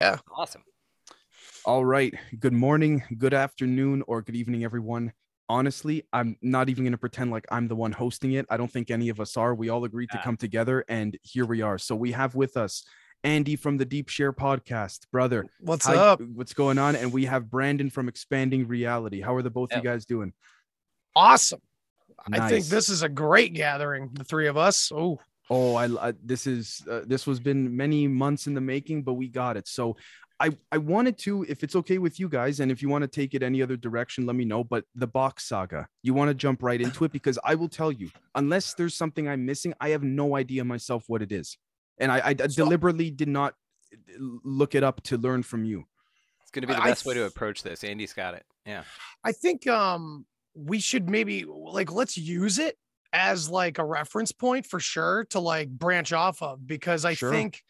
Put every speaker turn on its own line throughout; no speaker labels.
Yeah.
Awesome.
All right. Good morning, good afternoon, or good evening, everyone. Honestly, I'm not even going to pretend like I'm the one hosting it. I don't think any of us are. We all agreed to come together, and here we are. So we have with us Andy from the Deep Share podcast, brother.
What's
how you-
up?
What's going on? And we have Brandon from Expanding Reality. How are the both of you guys doing?
Awesome. I think this is a great gathering, the three of us. Oh,
Oh, I, I this is uh, this was been many months in the making, but we got it. So I I wanted to, if it's okay with you guys, and if you want to take it any other direction, let me know. But the Bock saga, you want to jump right into it because I will tell you, unless there's something I'm missing, I have no idea myself what it is, and I, I
So-
deliberately did not uh, look it up to learn from you.
It's going to be the
I
best way to approach this. Andy's got it. Yeah.
I think um we should maybe like let's use it as like a reference point for sure to like branch off of because I
Sure.
think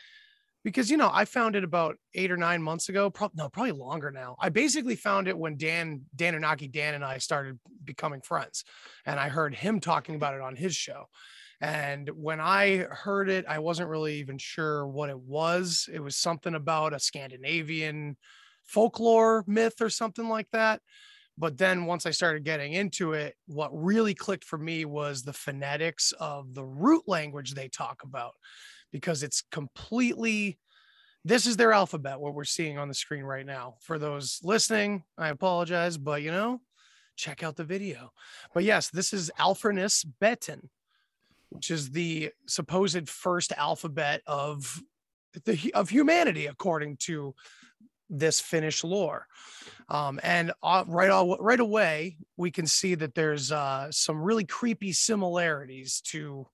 because you know I found it about eight or nine months ago. Probably no, probably longer now. I basically found it when Dan Dan Anaki Dan and I started becoming friends, and I heard him talking about it on his show. And when I heard it, I wasn't really even sure what it was. It was something about a Scandinavian folklore myth or something like that. But then once I started getting into it, what really clicked for me was the phonetics of the root language they talk about, because it's completely, this is their alphabet, what we're seeing on the screen right now. For those listening, I apologize, but you know, check out the video. But yes, this is Alphornis Betin, which is the supposed first alphabet of the of humanity, according to this Finnish lore. Um, and uh, right aw- right away, we can see that there's uh, some really creepy similarities to,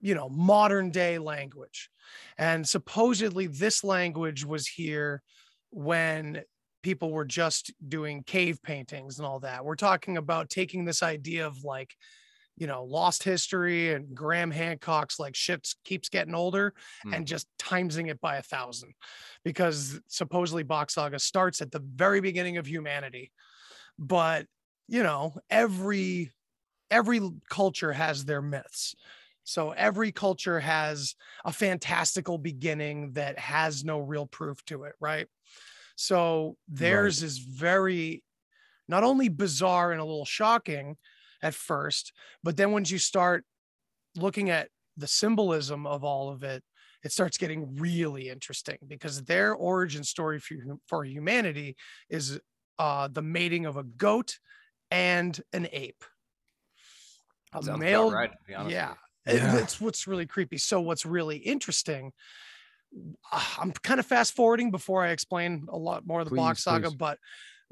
you know, modern day language. And supposedly, this language was here when people were just doing cave paintings and all that. We're talking about taking this idea of like, you know, lost history and Graham Hancock's like shit keeps getting older hmm. and just timesing it by a thousand because supposedly Bock Saga starts at the very beginning of humanity. But you know, every every culture has their myths. So every culture has a fantastical beginning that has no real proof to it, right? So theirs is very not only bizarre and a little shocking at first, but then once you start looking at the symbolism of all of it, it starts getting really interesting because their origin story for, for humanity is uh, the mating of a goat and an ape. A
Sounds
male,
right, to be honest
yeah,
you.
Yeah.
That's what's really creepy. So what's really interesting, uh, I'm kind of fast forwarding before I explain a lot more of the
Bock
saga,
please.
but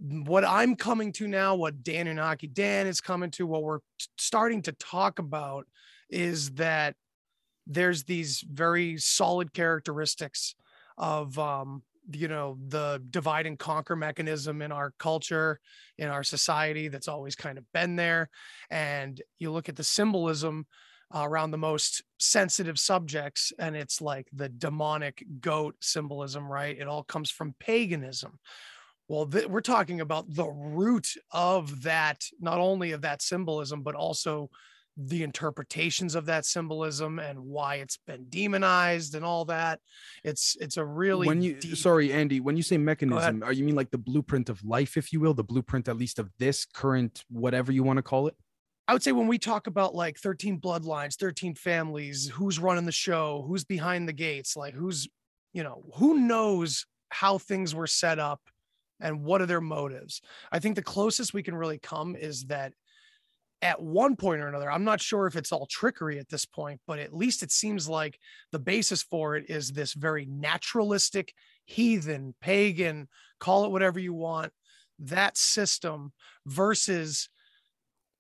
what I'm coming to now, what Dan Unaki Dan is coming to, what we're starting to talk about is that there's these very solid characteristics of um, you know the divide and conquer mechanism in our culture in our society that's always kind of been there. And you look at the symbolism uh, around the most sensitive subjects and it's like the demonic goat symbolism right? It all comes from paganism well th- we're talking about the root of that not only of that symbolism but also the interpretations of that symbolism and why it's been demonized and all that. It's it's a really
when you
deep-
sorry andy when you say mechanism are you mean like the blueprint of life if you will? The blueprint at least of this current whatever you want to call it?
I would say when we talk about like 13 bloodlines, 13 families, who's running the show, who's behind the gates, like who's, you know, who knows how things were set up and what are their motives. I think the closest we can really come is that at one point or another, I'm not sure if it's all trickery at this point, but at least it seems like the basis for it is this very naturalistic, heathen, pagan, call it whatever you want, that system versus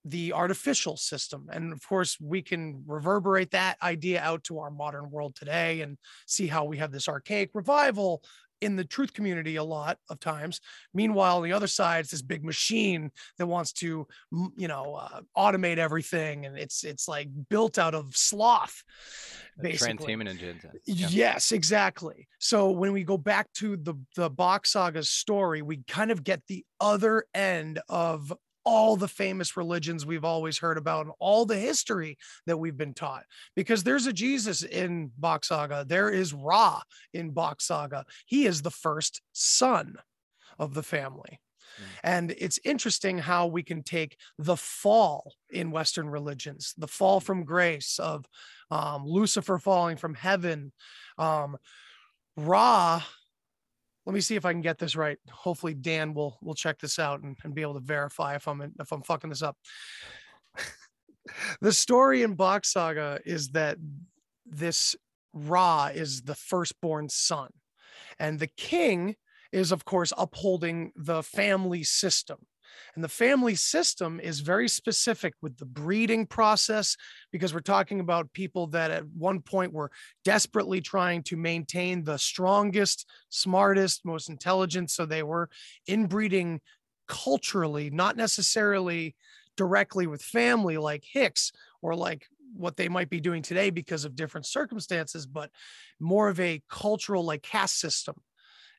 the artificial system. And of course, we can reverberate that idea out to our modern world today and see how we have this archaic revival in the truth community a lot of times. Meanwhile, on the other side, it's this big machine that wants to, you know, uh, automate everything, and it's it's like built out of sloth, basically.
Transhuman agenda. Yeah.
Yes, exactly. So when we go back to the the Bock Saga story, we kind of get the other end of all the famous religions we've always heard about and all the history that we've been taught because there's a jesus in Bock saga there is ra in Bock saga he is the first son of the family
Mm.
and it's interesting how we can take the fall in Western religions, the fall from grace of um, Lucifer falling from heaven, um, Ra. Let me see if I can get this right. Hopefully, Dan will will check this out and, and be able to verify if I'm if I'm fucking this up. the story in Bock Saga is that this Ra is the firstborn son, and the king is, of course, upholding the family system. And the family system is very specific with the breeding process because we're talking about people that at one point were desperately trying to maintain the strongest, smartest, most intelligent. So they were inbreeding culturally, not necessarily directly with family like Hicks or like what they might be doing today because of different circumstances, but more of a cultural like caste system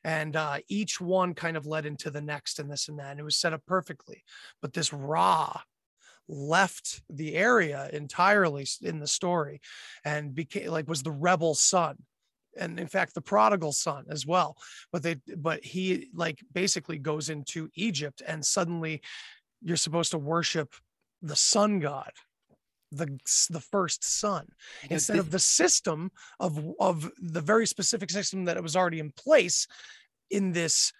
and uh, each one kind of led into the next and this and that and it was set up perfectly. But this ra left the area entirely in the story and became like was the rebel son and in fact the prodigal son as well. But they but he like basically goes into egypt and suddenly you're supposed to worship the sun god the the first son instead of the system of of the very specific system that was already in place in this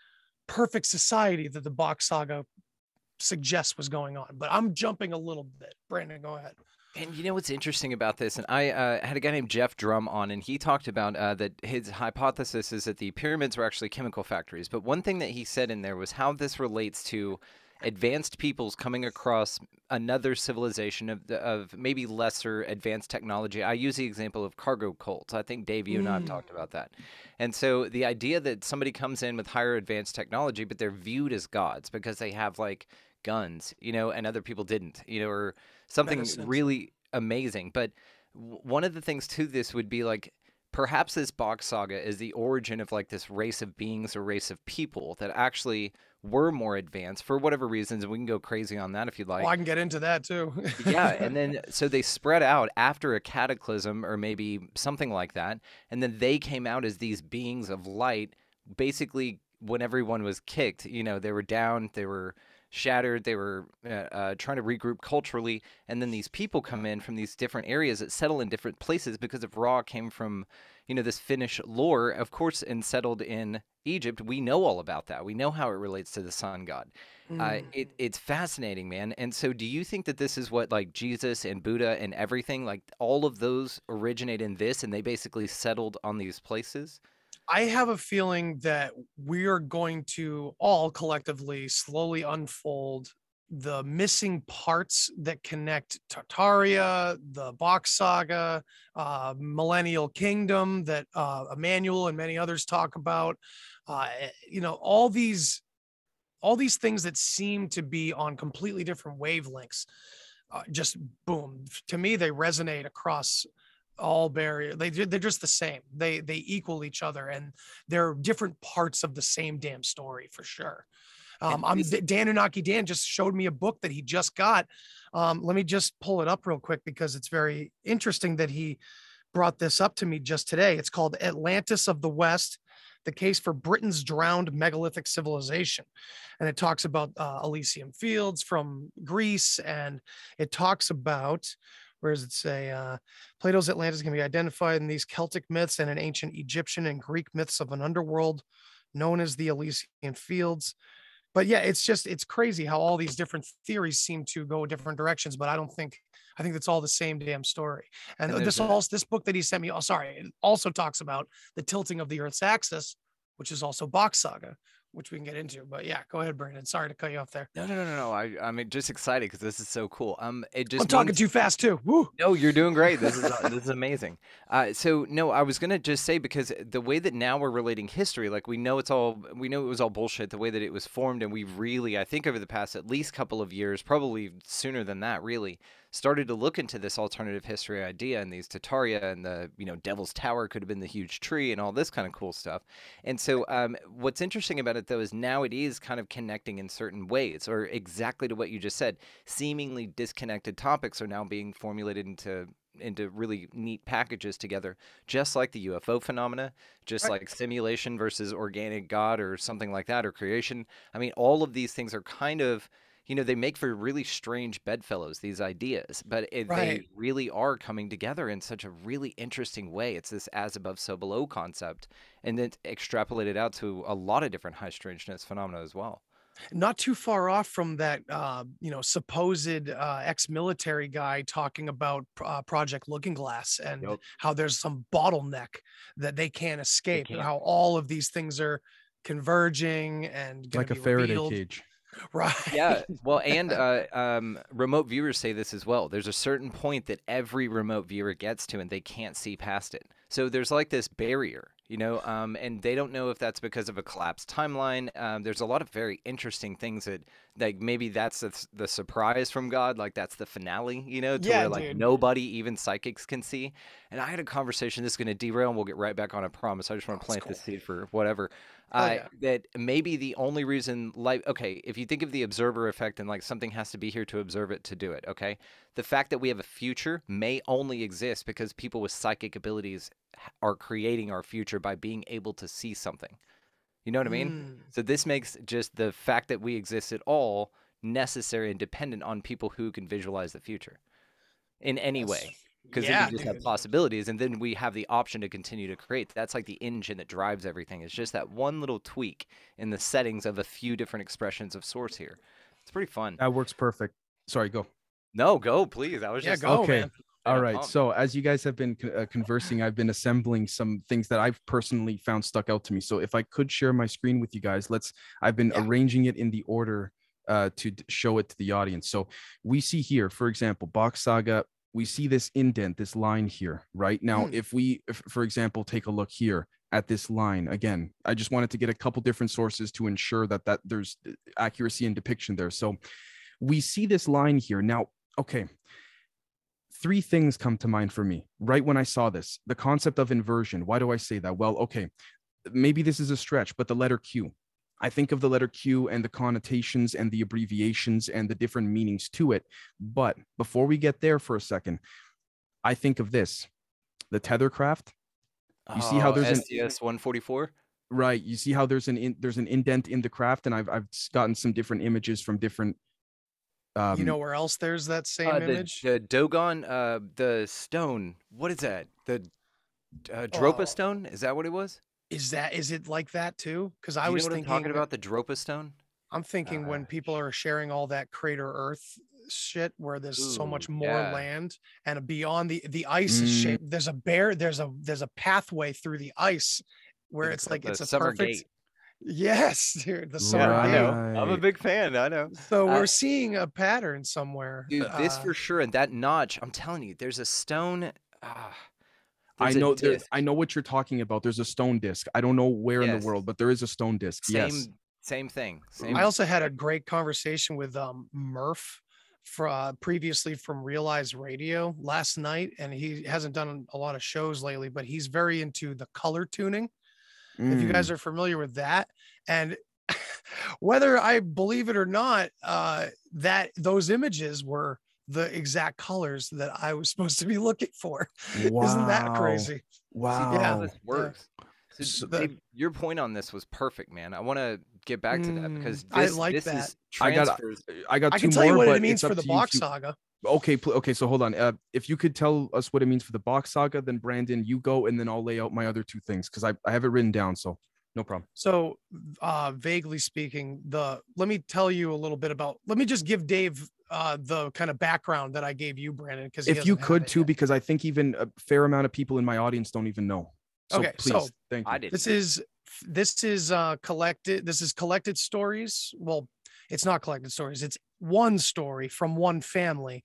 perfect society that the Bock saga suggests was going on. But I'm jumping a little bit. Brandon, go ahead.
And you know what's interesting about this? And I uh, had a guy named Jeff Drum on, and he talked about uh, that his hypothesis is that the pyramids were actually chemical factories. But one thing that he said in there was how this relates to advanced peoples coming across another civilization of, the, of maybe lesser advanced technology. I use the example of cargo cults. I think Dave, you and I have
Mm.
talked about that. And so the idea that somebody comes in with higher advanced technology, but they're viewed as gods because they have like guns, you know, and other people didn't, you know, or something really amazing. But w- one of the things to this would be like perhaps this Bock saga is the origin of like this race of beings or race of people that actually were more advanced for whatever reasons, and we can go crazy on that if you'd like
well, I can get into that too.
yeah, and then so they spread out after a cataclysm or maybe something like that, and then they came out as these beings of light. Basically, when everyone was kicked, you know, they were down, they were shattered, they were uh, uh, trying to regroup culturally, and then these people come in from these different areas that settle in different places because if Ra came from, you know, this Finnish lore, of course, and settled in Egypt. We know all about that. We know how it relates to the sun god uh,
Mm.
it, it's fascinating, man. And so, do you think that this is what like Jesus and Buddha and everything, like all of those originate in this, and they basically settled on these places?
I have a feeling that we are going to all collectively slowly unfold the missing parts that connect Tartaria, the Bock Saga, uh, Millennial Kingdom that uh, Emmanuel and many others talk about. Uh, you know, all these, all these things that seem to be on completely different wavelengths. Uh, just boom. To me, they resonate across all barrier. They they're just the same. They they equal each other, and they're different parts of the same damn story for sure. Um, I'm Dan Unaki Dan just showed me a book that he just got. Um, let me just pull it up real quick because it's very interesting that he brought this up to me just today. It's called Atlantis of the West: The Case for Britain's Drowned Megalithic Civilization, and it talks about uh, Elysium Fields from Greece, and it talks about where does it say uh, Plato's Atlantis can be identified in these Celtic myths and in ancient Egyptian and Greek myths of an underworld known as the Elysian Fields. But yeah, it's just it's crazy how all these different theories seem to go different directions. But I don't think I think it's all the same damn story. And,
And
this
a-
also this book that he sent me, oh sorry, it also talks about the tilting of the Earth's axis, which is also Bock saga, which we can get into. But yeah, go ahead, Brandon. Sorry to cut you off there.
No, no, no, no, no. I, I'm just excited because this is so cool. Um, it just
I'm talking
means-
too fast too. Woo.
No, you're doing great. This is uh, this is amazing. Uh, so no, I was gonna just say because the way that now we're relating history, like we know it's all we know it was all bullshit. The way that it was formed, and we've really, I think, over the past at least couple of years, probably sooner than that, really started to look into this alternative history idea and these Tartaria and the you know Devil's Tower could have been the huge tree and all this kind of cool stuff. And so um, what's interesting about it though is now it is kind of connecting in certain ways, or exactly to what you just said. Seemingly disconnected topics are now being formulated into into really neat packages together, just like the UFO phenomena, just right. like simulation versus organic God or something like that, or creation. I mean, all of these things are kind of, you know, they make for really strange bedfellows, these ideas, but it, right. they really are coming together in such a really interesting way. It's this as above, so below concept, and then extrapolated out to a lot of different high strangeness phenomena as well
not too far off from that uh, you know supposed uh, ex-military guy talking about uh, project looking glass and yep. how there's some bottleneck that they can't escape they can't. and how all of these things are converging and
like a faraday revealed. cage
right
yeah well and uh, um, remote viewers say this as well there's a certain point that every remote viewer gets to and they can't see past it so there's like this barrier you know, um, and they don't know if that's because of a collapsed timeline. Um, there's a lot of very interesting things that, like, maybe that's the, the surprise from God, like that's the finale, you know, to yeah, where like dude. nobody, even psychics, can see. And I had a conversation. This is going to derail, and we'll get right back on. I promise. I just want to plant cool. this seed for whatever. Oh, yeah. that maybe the only reason life okay if you think of the observer effect and like something has to be here to observe it to do it okay? The fact that we have a future may only exist because people with psychic abilities are creating our future by being able to see something. You know what i mean? Mm. so this makes just the fact that we exist at all necessary and dependent on people who can visualize the future in any way because yeah, then we just dude. have possibilities and then we have the option to continue to create. That's like the engine that drives everything. It's just that one little tweak in the settings of a few different expressions of source here. It's pretty fun.
That works perfect. Sorry go.
No go please. I was
yeah,
just
go,
okay.
man.
all right. so as you guys have been uh, conversing i've been assembling some things that i've personally found stuck out to me. So if i could share my screen with you guys let's i've been yeah. arranging it in the order uh, to show it to the audience. So we see here, for example, Bock Saga we see this indent, this line here, right? Now, mm. if we, if, for example, take a look here at this line again, I just wanted to get a couple different sources to ensure that that there's uh, accuracy and depiction there. So we see this line here. Now, okay, three things come to mind for me right when I saw this. The concept of inversion. Why do I say that? Well, okay, maybe this is a stretch, but the letter Q. I think of the letter Q and the connotations and the abbreviations and the different meanings to it. But before we get there for a second, I think of this the tethercraft.
You oh, see how oh, there's STS an STS 144?
Right. You see how there's an in, there's an indent in the craft, and I've I've gotten some different images from different
um, you know where else there's that same uh,
the,
image?
The Dogon, uh, the stone. What is that? The uh, Dropa oh. stone? Is that what it was?
Is that is it like that too? Because
I
was
thinking talking about the Dropa stone.
I'm thinking uh, when people are sharing all that crater Earth shit, where there's ooh, so much more yeah. land and beyond the the ice mm. is shaped. There's a bear. There's a there's a pathway through the ice where it's, it's like it's a perfect. Gate. Yes, dude. The summer.
Yeah, I know. I'm a big fan. I know.
So we're uh, seeing a pattern somewhere.
Dude, this uh, for sure. And that notch, I'm telling you, there's a stone.
I know there, I know what you're talking about. There's a stone disc. I don't know where yes. in the world, but there is a stone disc.
Same,
yes.
Same thing. Same.
I also had a great conversation with um, Murph for, uh, previously from Realize Radio last night, and he hasn't done a lot of shows lately, but he's very into the color tuning. Mm. If you guys mm. are familiar with that, and whether I believe it or not, uh, that those images were the exact colors that I was supposed to be looking for. Wow. Isn't that crazy?
Wow.
See, yeah, this works. Yeah. So, the, Dave, your point on this was perfect, man. I want to get back to that mm, because this, I like this that.
I got, I got. I can
tell
more,
you what it means for the Bock saga.
Okay, pl- okay. So hold on. Uh, if you could tell us what it means for the Bock saga, then Brandon, you go, and then I'll lay out my other two things because I, I have it written down. So no problem.
So, uh, vaguely speaking, the let me tell you a little bit about. Let me just give Dave uh, the kind of background that I gave you, Brandon. Because
if you could too, yet. because I think even a fair amount of people in my audience don't even know. So okay, please, so thank you.
This is this is uh, collected. This is collected stories. Well, it's not collected stories. It's one story from one family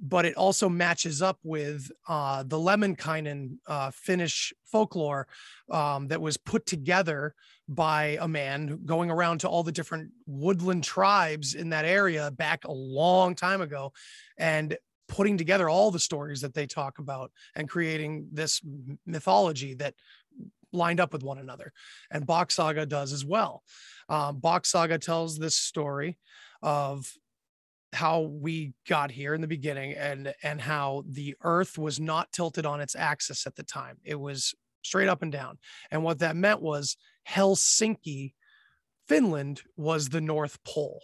but it also matches up with uh, the Lemminkainen uh, Finnish folklore um, that was put together by a man going around to all the different woodland tribes in that area back a long time ago. And putting together all the stories that they talk about and creating this mythology that lined up with one another. And Bock Saga does as well. Um, Bock Saga tells this story of how we got here in the beginning and and how the earth was not tilted on its axis at the time it was straight up and down and what that meant was helsinki finland was the north pole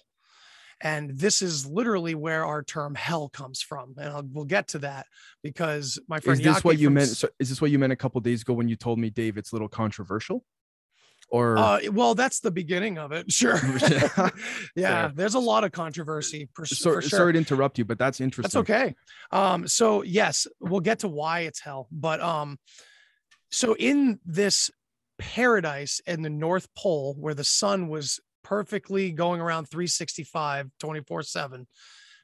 and this is literally where our term hell comes from and I'll, we'll get to that because my friend
Is this
Yaki
what you meant? So is this what you meant a couple days ago when you told me, Dave, it's a little controversial? Or
uh, well that's the beginning of it sure
Yeah.
yeah there's a lot of controversy for,
so,
for sure
sorry to interrupt you, but that's interesting.
That's okay. Um, so yes, we'll get to why it's hell, but um, so in this paradise in the North Pole where the sun was perfectly going around 365 24 7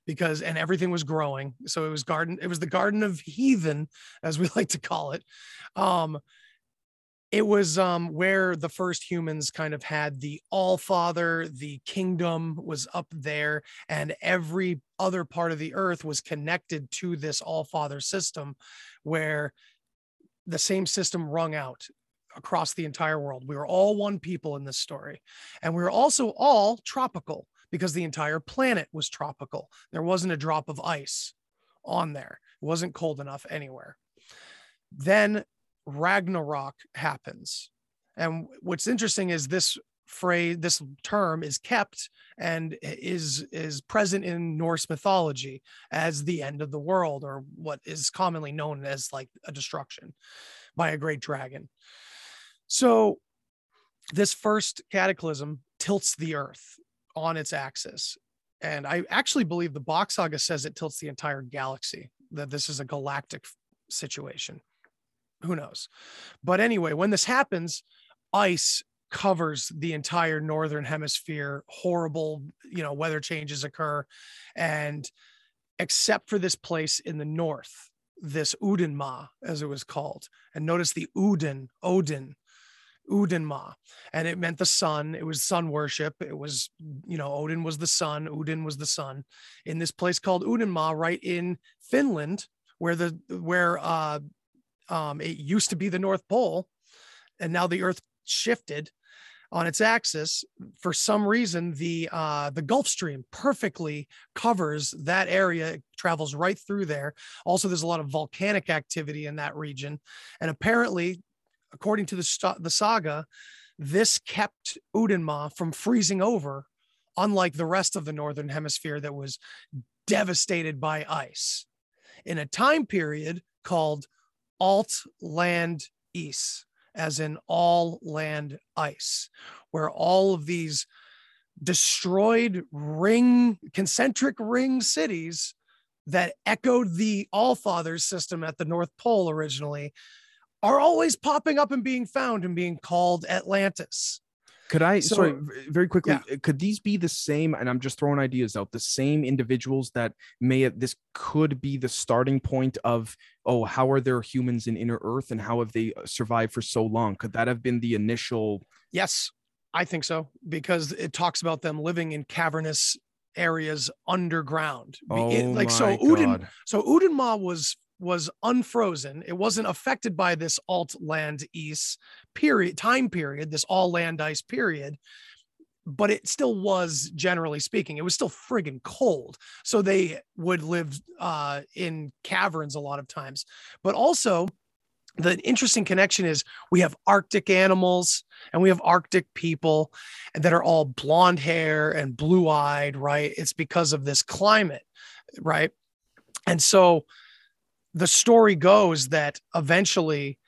because and everything was growing so it was garden it was the garden of heathen as we like to call it um it was um where the first humans kind of had the all father the kingdom was up there and every other part of the earth was connected to this all father system where the same system rung out across the entire world. We were all one people in this story. And we were also all tropical because the entire planet was tropical. There wasn't a drop of ice on there, it wasn't cold enough anywhere. Then Ragnarok happens. And what's interesting is this phrase, this term is kept and is is present in Norse mythology as the end of the world, or what is commonly known as like a destruction by a great dragon. So this first cataclysm tilts the earth on its axis. And I actually believe the Bock Saga says it tilts the entire galaxy, that this is a galactic situation. Who knows? But anyway, when this happens, ice covers the entire northern hemisphere. Horrible, you know, weather changes occur. And except for this place in the north, this Udenma, as it was called. And notice the Uden, Odin, Udenma. And it meant the sun. It was sun worship. It was, you know, Odin was the sun, Udin was the sun. In this place called Udenma, right in Finland, where the where uh um it used to be the North Pole, and now the earth shifted on its axis. For some reason the uh the gulf stream perfectly covers that area. Travels right through there. Also there's a lot of volcanic activity in that region. And apparently according to the sta- the saga this kept udenma from freezing over unlike the rest of the northern hemisphere that was devastated by ice. In a time period called alt land east as in all land ice, where all of these destroyed ring, concentric ring cities that echoed the All Fathers system at the North Pole originally are always popping up and being found and being called Atlantis.
Could I,
So-
sorry, very quickly,
Yeah.
uh, could these be the same? And I'm just throwing ideas out. The same individuals that may this could be the starting point of, oh, how are there humans in inner Earth and how have they uh, survived for so long? Could that have been the initial?
Yes, I think so, because it talks about them living in cavernous areas underground.
Oh,
it- like so
my
Uden,
God.
So Udenma was was unfrozen. It wasn't affected by this alt land east period time period, this all land ice period. But it still was, generally speaking, it was still friggin' cold. So they would live uh, in caverns a lot of times. But also, the interesting connection is we have Arctic animals and we have Arctic people that are all blonde hair and blue eyed, right? It's because of this climate, right? And so the story goes that eventually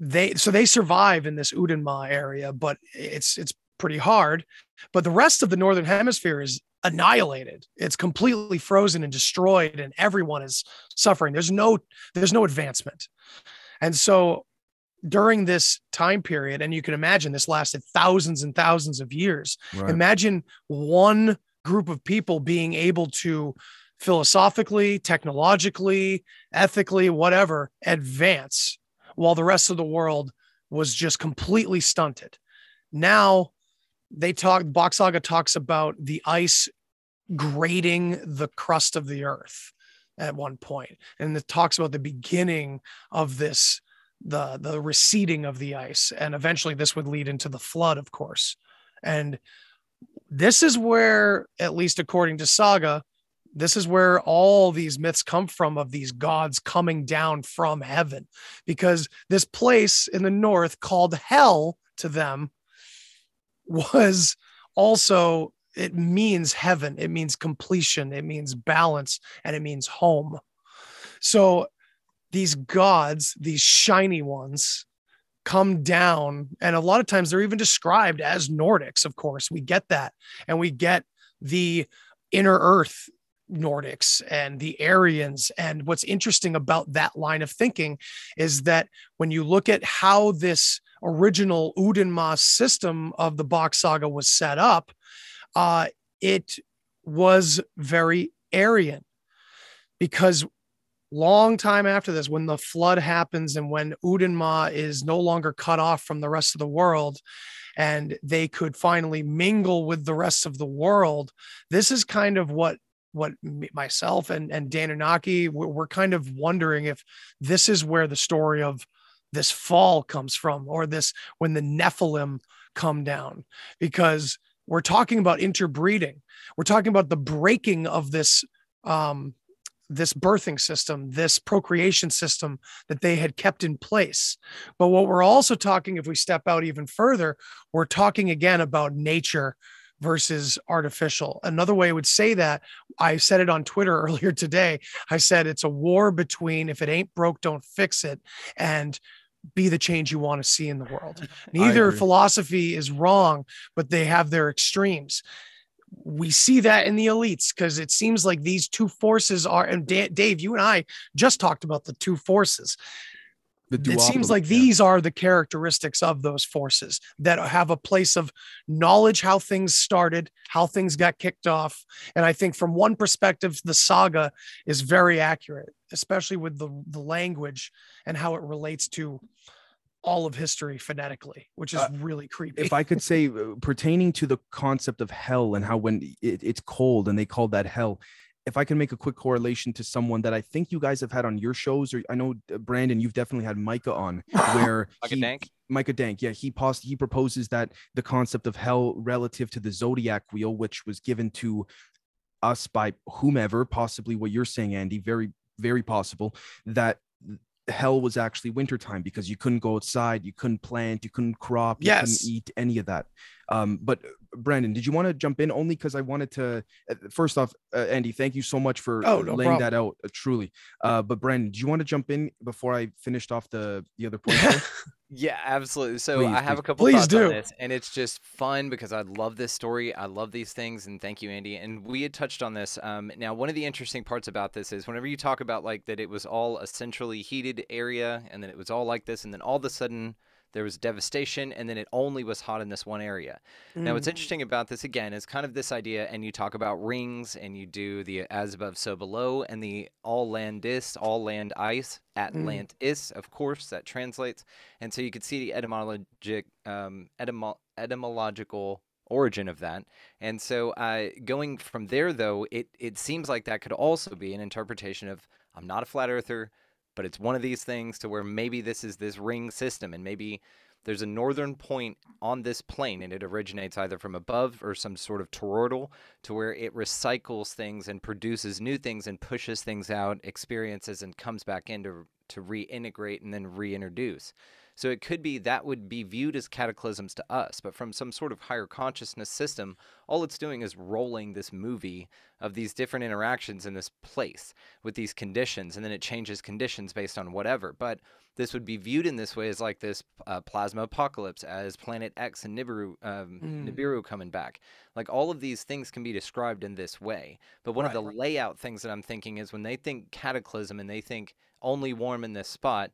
they so they survive in this Udenma area, but it's it's pretty hard. But the rest of the northern hemisphere is annihilated. It's completely frozen and destroyed, and everyone is suffering. There's no there's no advancement. And so during this time period, and you can imagine this lasted thousands and thousands of years.
Right.
Imagine one group of people being able to philosophically, technologically, ethically, whatever, advance while the rest of the world was just completely stunted. Now they talk, Bock Saga talks about the ice grading the crust of the earth. at one point, and it talks about the beginning of this the the receding of the ice, and eventually this would lead into the flood, of course, and this is where, at least according to Saga, this is where all these myths come from of these gods coming down from heaven. Because this place in the north called hell to them was also it means heaven. It means completion. It means balance. And it means home. So these gods these shiny ones come down. And a lot of times they're even described as nordics of course. We get that. And we get the inner earth Nordics and the Aryans. And what's interesting about that line of thinking is that when you look at how this original Udenma system of the Bock saga was set up, uh, it was very Aryan because long time after this, when the flood happens and when Udenma is no longer cut off from the rest of the world, and they could finally mingle with the rest of the world, this is kind of what what myself and and Dan Unaki we're, we're kind of wondering if this is where the story of this fall comes from or this when the Nephilim come down. Because we're talking about interbreeding. We're talking about the breaking of this um this birthing system this procreation system that they had kept in place. But what we're also talking if we step out even further we're talking again about nature versus artificial. Another way I would say that, I said it on Twitter earlier today. I said it's a war between if it ain't broke, don't fix it, and be the change you want to see in the world. Neither philosophy is wrong, but they have their extremes. We see that in the elites because it seems like these two forces are, and Dave, you and I just talked about the two forces it seems like yeah. these are the characteristics of those forces that have a place of knowledge how things started how things got kicked off and i think from one perspective the saga is very accurate especially with the, the language and how it relates to all of history phonetically which is uh, really creepy
if i could say uh, pertaining to the concept of hell and how when it, it's cold and they call that hell if I can make a quick correlation to someone that I think you guys have had on your shows, or I know uh, Brandon, you've definitely had Micah on, where
Micah he, Dank.
Micah Dank, yeah, he pos- he proposes that the concept of hell relative to the zodiac wheel, which was given to us by whomever, possibly what you're saying, Andy, very very possible that hell was actually wintertime because you couldn't go outside, you couldn't plant, you couldn't crop, you yes. couldn't eat any of that. Um, but Brandon, did you want to jump in only because I wanted to? Uh, first off, uh, Andy, thank you so much for oh, no laying problem. that out. Uh, truly, uh, but Brandon, do you want to jump in before I finished off the the other point?
yeah, absolutely. So please, I have
please.
a couple
please
thoughts
do.
on this, and it's just fun because I love this story. I love these things, and thank you, Andy. And we had touched on this. Um, now, one of the interesting parts about this is whenever you talk about like that, it was all a centrally heated area, and then it was all like this, and then all of a sudden there was devastation, and then it only was hot in this one area. Mm. Now, what's mm. interesting about this again is kind of this idea, and you talk about rings, and you do the as above, so below, and the all land is, all land ice, Atlantis, mm. of course, that translates. And so you could see the etymologic, um, etymo- etymological origin of that. And so uh, going from there, though, it, it seems like that could also be an interpretation of I'm not a flat earther but it's one of these things to where maybe this is this ring system and maybe there's a northern point on this plane and it originates either from above or some sort of toroidal to where it recycles things and produces new things and pushes things out experiences and comes back in to, to reintegrate and then reintroduce so it could be that would be viewed as cataclysms to us, but from some sort of higher consciousness system, all it's doing is rolling this movie of these different interactions in this place with these conditions, and then it changes conditions based on whatever. But this would be viewed in this way as like this uh, plasma apocalypse, as Planet X and Nibiru, um, mm. Nibiru coming back. Like all of these things can be described in this way. But one right, of the right. layout things that I'm thinking is when they think cataclysm and they think only warm in this spot,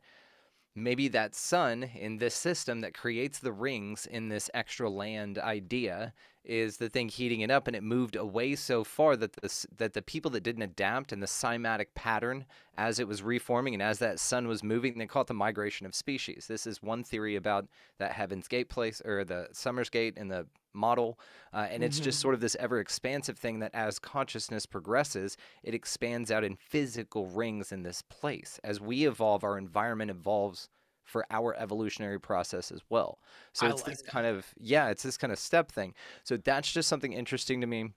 maybe that sun in this system that creates the rings in this extra land idea is the thing heating it up and it moved away so far that the that the people that didn't adapt and the cymatic pattern as it was reforming and as that sun was moving they call it the migration of species this is one theory about that heaven's gate place or the summer's gate in the model uh, and it's just
Mhm.
sort of this ever expansive thing that as consciousness progresses it expands out in physical rings in this place as we evolve our environment evolves for our evolutionary process as well. So
I
it's
like
this
that.
kind of yeah it's this kind of step thing. So that's just something interesting to me.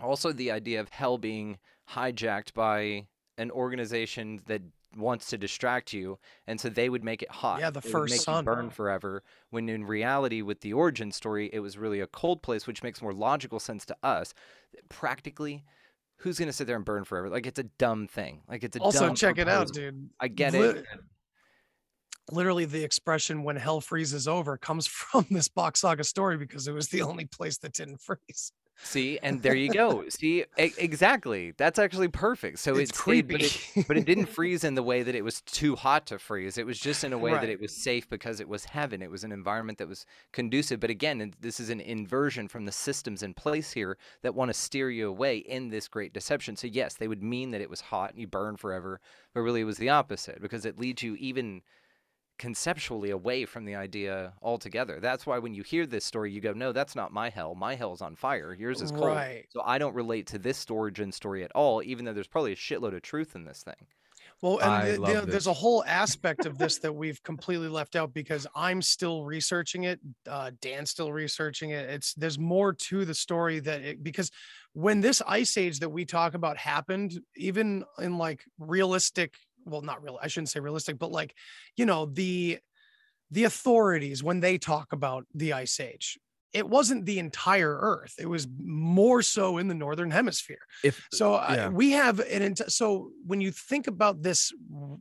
Also the idea of hell being hijacked by an organization that wants to distract you and so they would make it hot.
Yeah, the
They
first sun.
burn forever when in reality with the origin story it was really a cold place which makes more logical sense to us. Practically who's going to sit there and burn forever? Like it's a dumb thing. Like it's a
Also,
dumb
check it out, dude.
i get
Lit-
it
Literally, the expression "when hell freezes over" comes from this Bock Saga story because it was the only place that didn't freeze.
see and there you go see e- exactly that's actually perfect so
it's
it stayed, but
creepy.
it but it didn't freeze in the way that it was too hot to freeze. It was just in a way
Right.
that it was safe because it was heaven. It was an environment that was conducive. But again, this is an inversion from the systems in place here that want to steer you away in this great deception. So yes, they would mean that it was hot and you burn forever, but really it was the opposite because it leads you even conceptually away from the idea altogether. That's why when you hear this story, you go, "No, that's not my hell. My hell's on fire. Yours is cold."
Right.
So I don't relate to this origin story at all, even though there's probably a shitload of truth in this thing.
Well, and the- the- there's a whole aspect of this that we've completely left out because I'm still researching it. Uh, Dan's still researching it. It's there's more to the story that it, because when this ice age that we talk about happened, even in like realistic, well, not real, I shouldn't say realistic, but like, you know, the the authorities when they talk about the ice age, it wasn't the entire Earth. It was more so in the northern hemisphere.
If
So
yeah.
uh, we have an ent- so when you think about this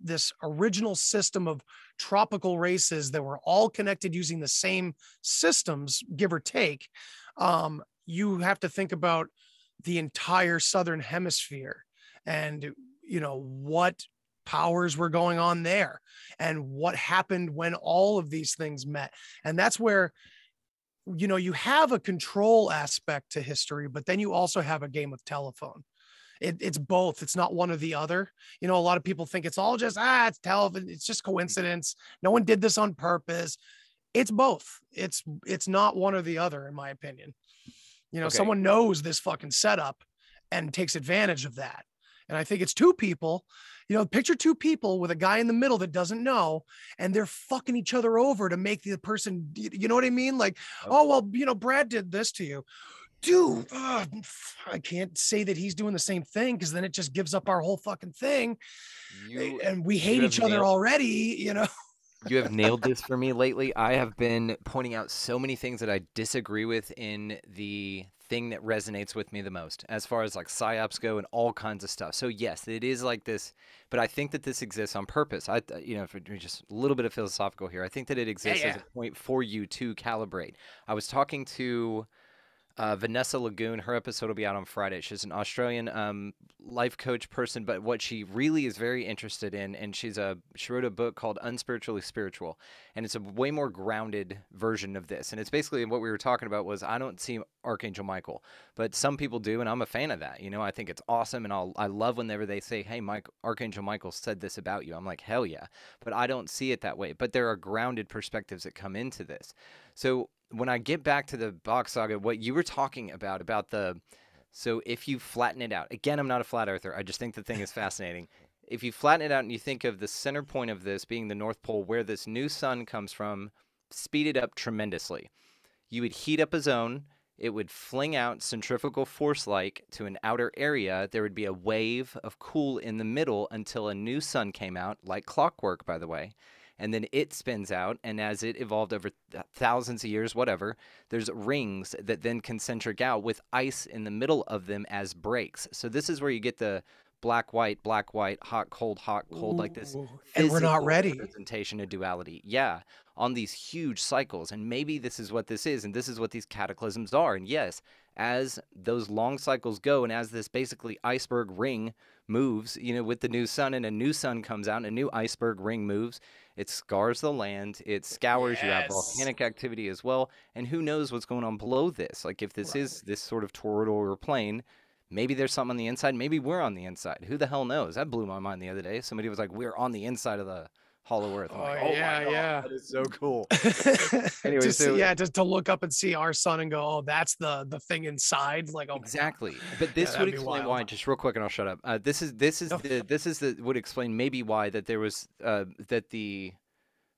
this original system of tropical races that were all connected using the same systems, give or take, um, you have to think about the entire southern hemisphere and you know what powers were going on there and what happened when all of these things met. And that's where you know you have a control aspect to history but then you also have a game of telephone. It, it's both. It's not one or the other. You know a lot of people think it's all just ah it's telephone it's just coincidence. No one did this on purpose. It's both. It's it's not one or the other in my opinion. You know
Okay.
someone knows this fucking setup and takes advantage of that. And i think it's two people you know picture two people with a guy in the middle that doesn't know and they're fucking each other over to make the person you know what i mean? Like oh well you know brad did this to you. Dude ugh, i can't say that he's doing the same thing because then it just gives up our whole fucking thing.
Eh, you
and we hate each other
nailed-
already you know?
You have nailed this for me lately. I have been pointing out so many things that I disagree with in the thing that resonates with me the most, as far as like psyops go and all kinds of stuff. So yes, it is like this, but I think that this exists on purpose. I, you know, for just a little bit of philosophical here, I think that it exists as
yeah.
a point for you to calibrate. I was talking to uh, Vanessa Lagoon. Her episode will be out on Friday. She's an Australian um, life coach person, but what she really is very interested in, and she's a she wrote a book called Unspiritually Spiritual, and it's a way more grounded version of this. And it's basically what we were talking about was I don't see Archangel Michael, but some people do, and I'm a fan of that. You know, I think it's awesome, and I'll I love whenever they say, "Hey, Mike, Archangel Michael said this about you." I'm like, hell yeah, but I don't see it that way. But there are grounded perspectives that come into this. So when I get back to the Bock saga, what you were talking about about the so if you flatten it out, again, I'm not a flat earther. I just think the thing is fascinating. If you flatten it out and you think of the center point of this being the North Pole, where this new sun comes from, speed it up tremendously. You would heat up a zone. It would fling out centrifugal force like to an outer area. There would be a wave of cool in the middle until a new sun came out, like clockwork, by the way and then it spins out and as it evolved over th- thousands of years whatever there's rings that then concentric out with ice in the middle of them as breaks. So this is where you get the black white black white hot cold hot cold like this
and we're not ready.
representation of duality. Yeah on these huge cycles and maybe this is what this is and this is what these cataclysms are and yes as those long cycles go and as this basically iceberg ring moves, you know, with the new sun and a new sun comes out and a new iceberg ring moves, it scars the land, it scours, you have volcanic activity as well, and who knows what's going on below this? Like if this is this sort of toroidal or plane, maybe there's something on the inside, maybe we're on the inside. Who the hell knows? That blew my mind the other day. Somebody was like, "We're on the inside of the Hollow Earth." I'm like,
Oh,
"Oh
yeah, yeah.
that is so cool." Anyway,
just,
so-
yeah, just to look up and see our sun and go, oh, that's the the thing inside. Like, oh.
Exactly. But this would
that'd
explain why. Just real quick, and I'll shut up. Uh, this is this is
No.
the this is the would explain maybe why that there was uh, that the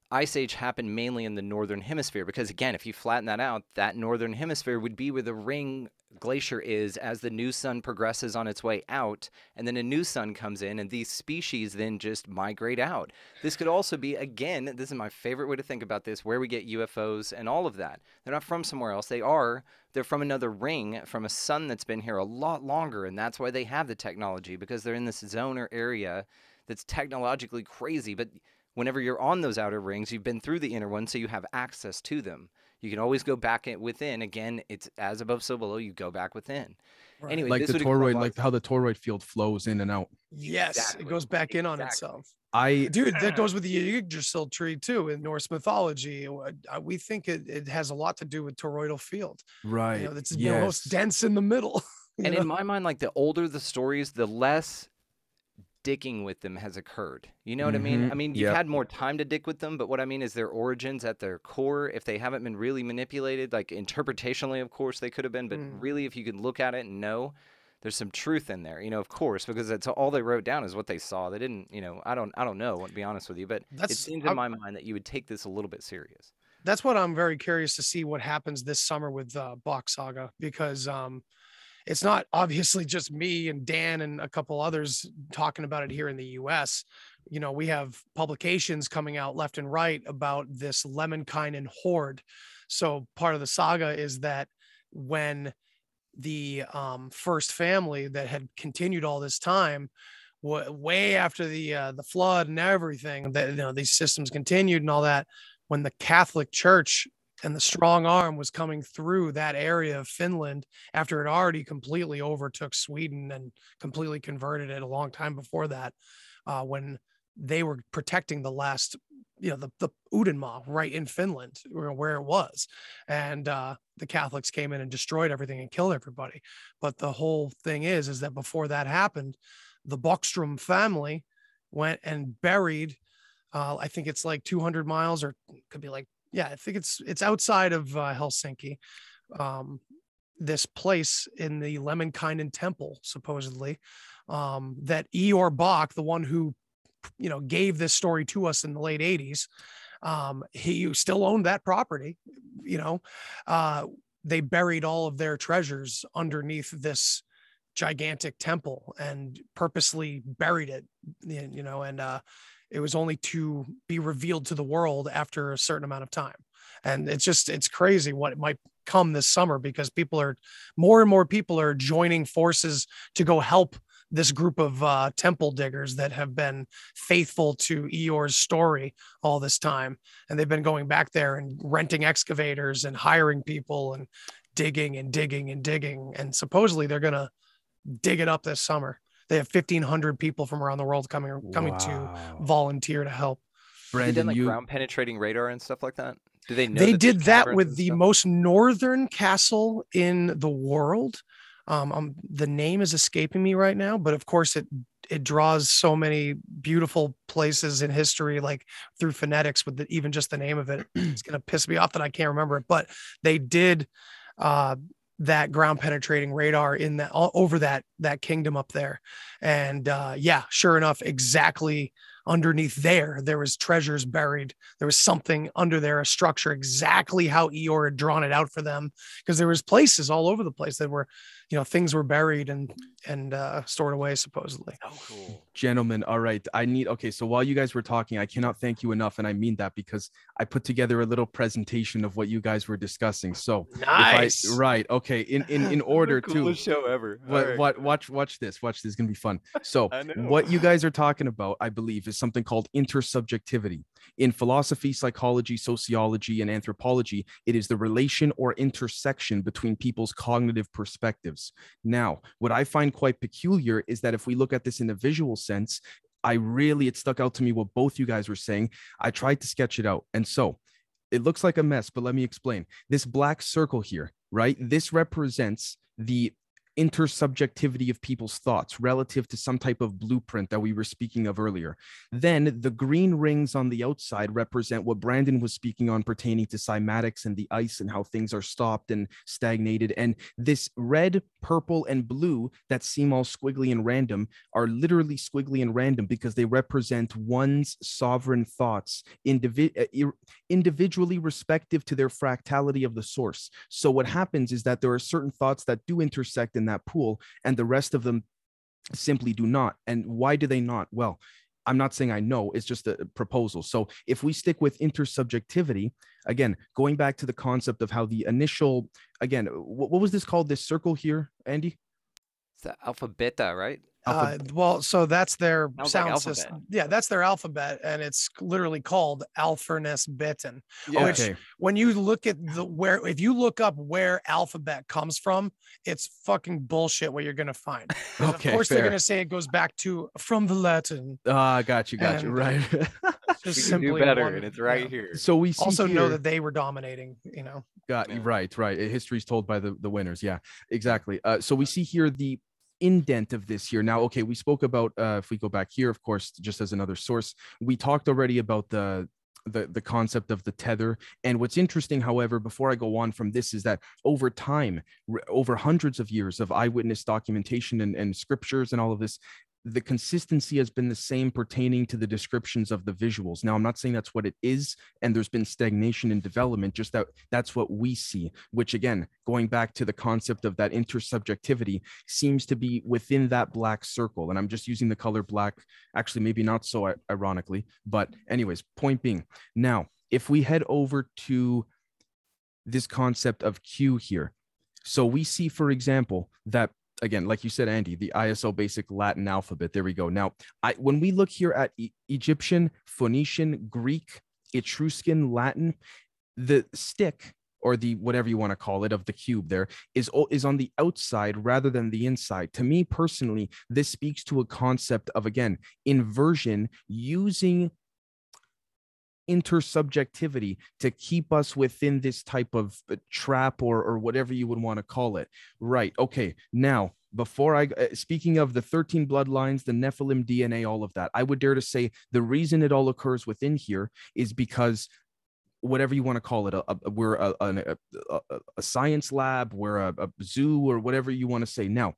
ice age happened mainly in the northern hemisphere because again, if you flatten that out, that northern hemisphere would be where the ring glacier is as the new sun progresses on its way out, and then a new sun comes in, and these species then just migrate out. This could also be again. This is my favorite way to think about this, where we get UFOs and all of that. They're not from somewhere else. They are they're from another ring, from a sun that's been here a lot longer, and that's why they have the technology because they're in this zone or area that's technologically crazy. But whenever you're on those outer rings, you've been through the inner one, so you have access to them. You can always go back in, within. Again, it's as above, so below. You go back within.
Right.
Anyway,
like
this
the toroid, like how the toroid field flows in and out.
yes,
Exactly.
it goes back in on
Exactly.
itself.
I
Dude, that goes with the Yggdrasil tree too in Norse mythology. Uh, We think it, it has a lot to do with toroidal field.
right.
You know, it's
yes.
the most dense in the middle.
and
know?
in my mind, like the older the stories, the less dicking with them has occurred. You know what I mean?
Mhm.
I mean, you've
Yep.
had more time to dick with them, but what I mean is their origins at their core, if they haven't been really manipulated, like interpretationally, of course, they could have been, but
Mm.
really, if you can look at it and know, there's some truth in there, you know, of course, because that's all they wrote down is what they saw. They didn't, you know, I don't, I don't know, to be honest with you, but it seems in my mind that you would take this a little bit serious.
that's what I'm very curious to see what happens this summer with uh, Bock Saga because um, it's not obviously just me and Dan and a couple others talking about it here in the U.S. You know, we have publications coming out left and right about this Lemminkainen horde. So part of the saga is that when the um, first family that had continued all this time wa- way after the uh, the flood and everything that you know these systems continued and all that when the Catholic Church and the strong arm was coming through that area of Finland after it already completely overtook Sweden and completely converted it a long time before that, uh, when they were protecting the last, you know, the, the Udenmaa right in Finland where, it was. And uh, the Catholics came in and destroyed everything and killed everybody. But the whole thing is, is that before that happened, the Bockstrom family went and buried uh, I think it's like 200 miles, or could be like, yeah, I think it's it's outside of uh, Helsinki. Um, this place in the Lemminkainen Temple, supposedly, um, that Ior Bock, the one who, you know, gave this story to us in the late 80s, um, he still owned that property. You know, uh, they buried all of their treasures underneath this gigantic temple and purposely buried it. You know, and uh, it was only to be revealed to the world after a certain amount of time. And it's just it's crazy what it might come this summer because people are more and more people are joining forces to go help this group of uh, temple diggers that have been faithful to Ior's story all this time. And they've been going back there and renting excavators and hiring people and digging and digging and digging. And supposedly they're going to dig it up this summer they have 1500 people from around the world coming coming to volunteer to help.
Have they done like
you
ground penetrating radar and stuff like that? Do they know
They
that
did that with the
stuff?
most northern castle in the world. Um, um, the name is escaping me right now, but of course it it draws so many beautiful places in history, like through phonetics. With the, even just the name of it, it's gonna piss me off that I can't remember it. But they did uh, that ground penetrating radar in that all over that that kingdom up there, and uh, yeah, sure enough, exactly underneath there there was treasures buried. There was something under there a structure exactly how Ior had drawn it out for them because there was places all over the place that were you know things were buried and and uh, stored away supposedly
Oh, cool.
gentlemen all right i need okay so while you guys were talking i cannot thank you enough and i mean that because i put together a little presentation of what you guys were discussing so if I, right okay in in, in order to
coolest show ever.
what,
Alright.
what watch watch this watch this is gonna be fun so what you guys are talking about i believe is is something called intersubjectivity. In philosophy, psychology, sociology, and anthropology, it is the relation or intersection between people's cognitive perspectives. Now, what I find quite peculiar is that if we look at this in a visual sense, I really, it stuck out to me what both you guys were saying. I tried to sketch it out. And so it looks like a mess, but let me explain. This black circle here, right? This represents the intersubjectivity of people's thoughts relative to some type of blueprint that we were speaking of earlier. Then the green rings on the outside represent what Brandon was speaking on pertaining to cymatics and the ice and how things are stopped and stagnated. And this red, purple, and blue that seem all squiggly and random are literally squiggly and random because they represent one's sovereign thoughts indivi- uh, individually respective to their fractality of the source. So what happens is that there are certain thoughts that do intersect in that pool and the rest of them simply do not. And why do they not? Well, I'm not saying I know, it's just a proposal. So if we stick with intersubjectivity, again, going back to the concept of how the initial, again, what, was this called? This circle here, Andy?
It's the alpha beta, right?
Uh, well, so that's their
Sounds like
sound
alphabet.
system. Yeah, that's their alphabet, and it's literally called Alpharness Bitten. Which-
Okay.
When you look at the where, if you look up where alphabet comes from, it's fucking bullshit. What you're gonna find.
Okay,
of course,
fair.
they're gonna say it goes back to from the Latin.
Ah, got you, got you. Right.
Just simply
do better,
one-
and it's right
yeah.
here.
so we see
Also know that they were dominating. You know.
Got
Yeah.
right, right. History's told by the the winners. Yeah, exactly. Uh, so we see here the indent of this here. Now, okay, we spoke about uh, if we go back here, of course, just as another source, we talked already about the the the concept of the tether. And what's interesting, however, before I go on from this, is that over time, over hundreds of years of eyewitness documentation and, and scriptures and all of this. The consistency has been the same pertaining to the descriptions of the visuals. Now, I'm not saying that's what it is, and there's been stagnation in development, just that that's what we see, which again, going back to the concept of that intersubjectivity, seems to be within that black circle. And I'm just using the color black, actually, maybe not so ironically, but anyways, point being, now, if we head over to this concept of Q here, so we see, for example, that again, like you said, Andy, the ISO basic Latin alphabet. There we go. Now, I when we look here at E- Egyptian, Phoenician, Greek, Etruscan, Latin, the stick or the whatever you want to call it of the cube there is is on the outside rather than the inside. To me personally, this speaks to a concept of again inversion using intersubjectivity to keep us within this type of uh, trap or or whatever you would want to call it. Right. Okay. Now, before I uh, speaking of the 13 bloodlines, the Nephilim DNA, all of that, I would dare to say the reason it all occurs within here is because whatever you want to call it, a, a- we're a, a, science lab, we're a zoo, or whatever you want to say. Now,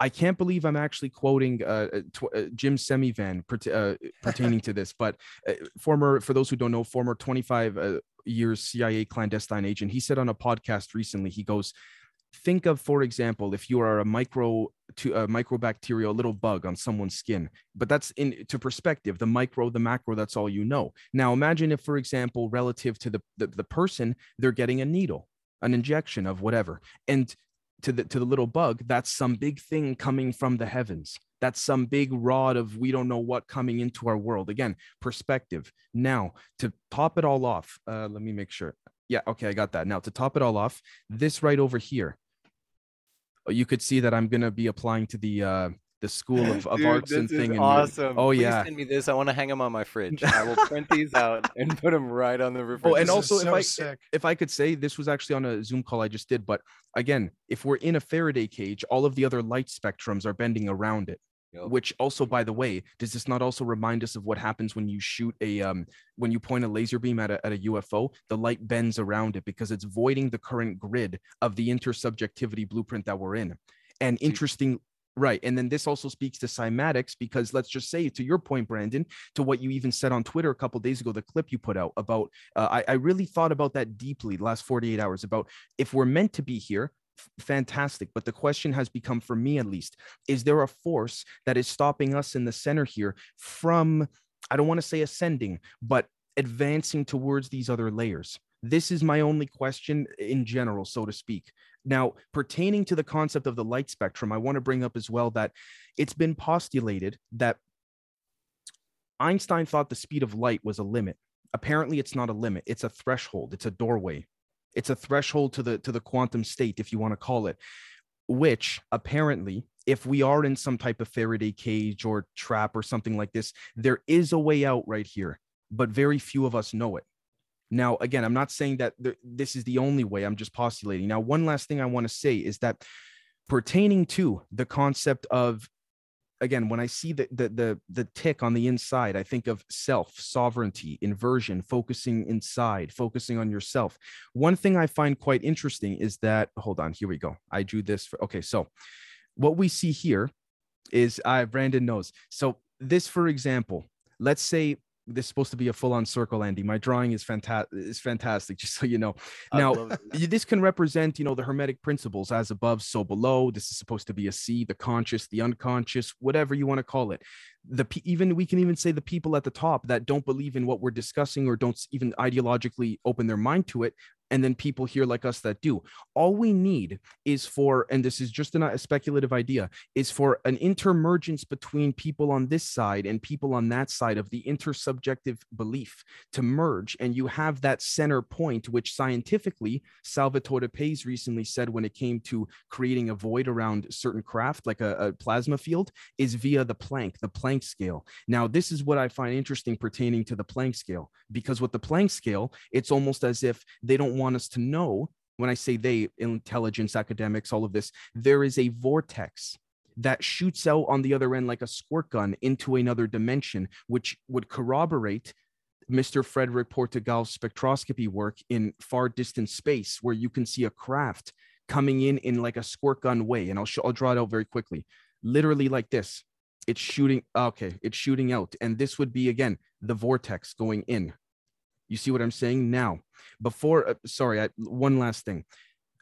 I can't believe I'm actually quoting uh, uh, uh, Jim Semivan pert- uh, pertaining to this, but uh, former, for those who don't know, former 25 uh, years CIA clandestine agent. He said on a podcast recently, he goes, think of, for example, if you are a micro to a microbacterial little bug on someone's skin, but that's in to perspective, the micro, the macro, that's all you know. Now imagine if, for example, relative to the, the, the person, they're getting a needle, an injection of whatever. And to the to the little bug, that's some big thing coming from the heavens. That's some big rod of we don't know what coming into our world. Again, perspective. Now, to top it all off, uh, let me make sure. Yeah, okay, I got that. Now, to top it all off, this right over here, you could see that I'm gonna be applying to the uh, the School of, of
Dude,
Arts and
this is
thing. and-
awesome.
Oh
Please
yeah.
send me this. I want to hang them on my fridge. I will print these out and put them right on the refrigerator.
Oh, and
This is
also, if
so
I-
sick.
if I could say this was actually on a Zoom call I just did, but again, if we're in a Faraday cage, all of the other light spectrums are bending around it.
Yep.
Which also, by the way, does this not also remind us of what happens when you shoot a um when you point a laser beam at a at a UFO? The light bends around it because it's voiding the current grid of the intersubjectivity blueprint that we're in. And interesting, right? And then this also speaks to cymatics because let's just say to your point, Brandon, to what you even said on Twitter a couple days ago, the clip you put out about uh, I, I really thought about that deeply the last 48 hours about if we're meant to be here fantastic but the question has become for me at least is there a force that is stopping us in the center here from i don't want to say ascending but advancing towards these other layers this is my only question in general so to speak now pertaining to the concept of the light spectrum i want to bring up as well that it's been postulated that Einstein thought the speed of light was a limit. Apparently, it's not a limit. It's a threshold. It's a doorway. It's a threshold to the to the quantum state, if you want to call it, which apparently if we are in some type of Faraday cage or trap or something like this, there is a way out right here, but very few of us know it. Now, again, I'm not saying that th- this is the only way, I'm just postulating. Now, one last thing I want to say is that pertaining to the concept of again when i see the, the the the tick on the inside i think of self sovereignty inversion focusing inside focusing on yourself one thing i find quite interesting is that hold on here we go i drew this for okay so what we see here is i uh, Brandon knows. So this, for example, let's say this is supposed to be a full-on circle, Andy. My drawing is fantastic. Is fantastic, just so you know. Now, this can represent, you know, the hermetic principles as above, so below. This is supposed to be a C, the conscious, the unconscious, whatever you want to call it. The even we can even say the people at the top that don't believe in what we're discussing or don't even ideologically open their mind to it and then people here like us that do. All we need is for, and this is just a speculative idea, is for an intermergence between people on this side and people on that side of the intersubjective belief to merge. And you have that center point, which scientifically, Salvatore Pais recently said when it came to creating a void around certain craft, like a, a plasma field, is via the Planck, the Planck scale. Now, this is what I find interesting pertaining to the Planck scale, because with the Planck scale, it's almost as if they don't want us to know when I say they, intelligence, academics, all of this, there is a vortex that shoots out on the other end like a squirt gun into another dimension, which would corroborate Mr. Frederick Portugal's spectroscopy work in far distant space, where you can see a craft coming in in like a squirt gun way. And I'll, show, I'll draw it out very quickly. Literally like this. It's shooting. Okay, it's shooting out. And this would be, again, the vortex going in. You see what I'm saying? Now, before, uh, sorry, I, one last thing.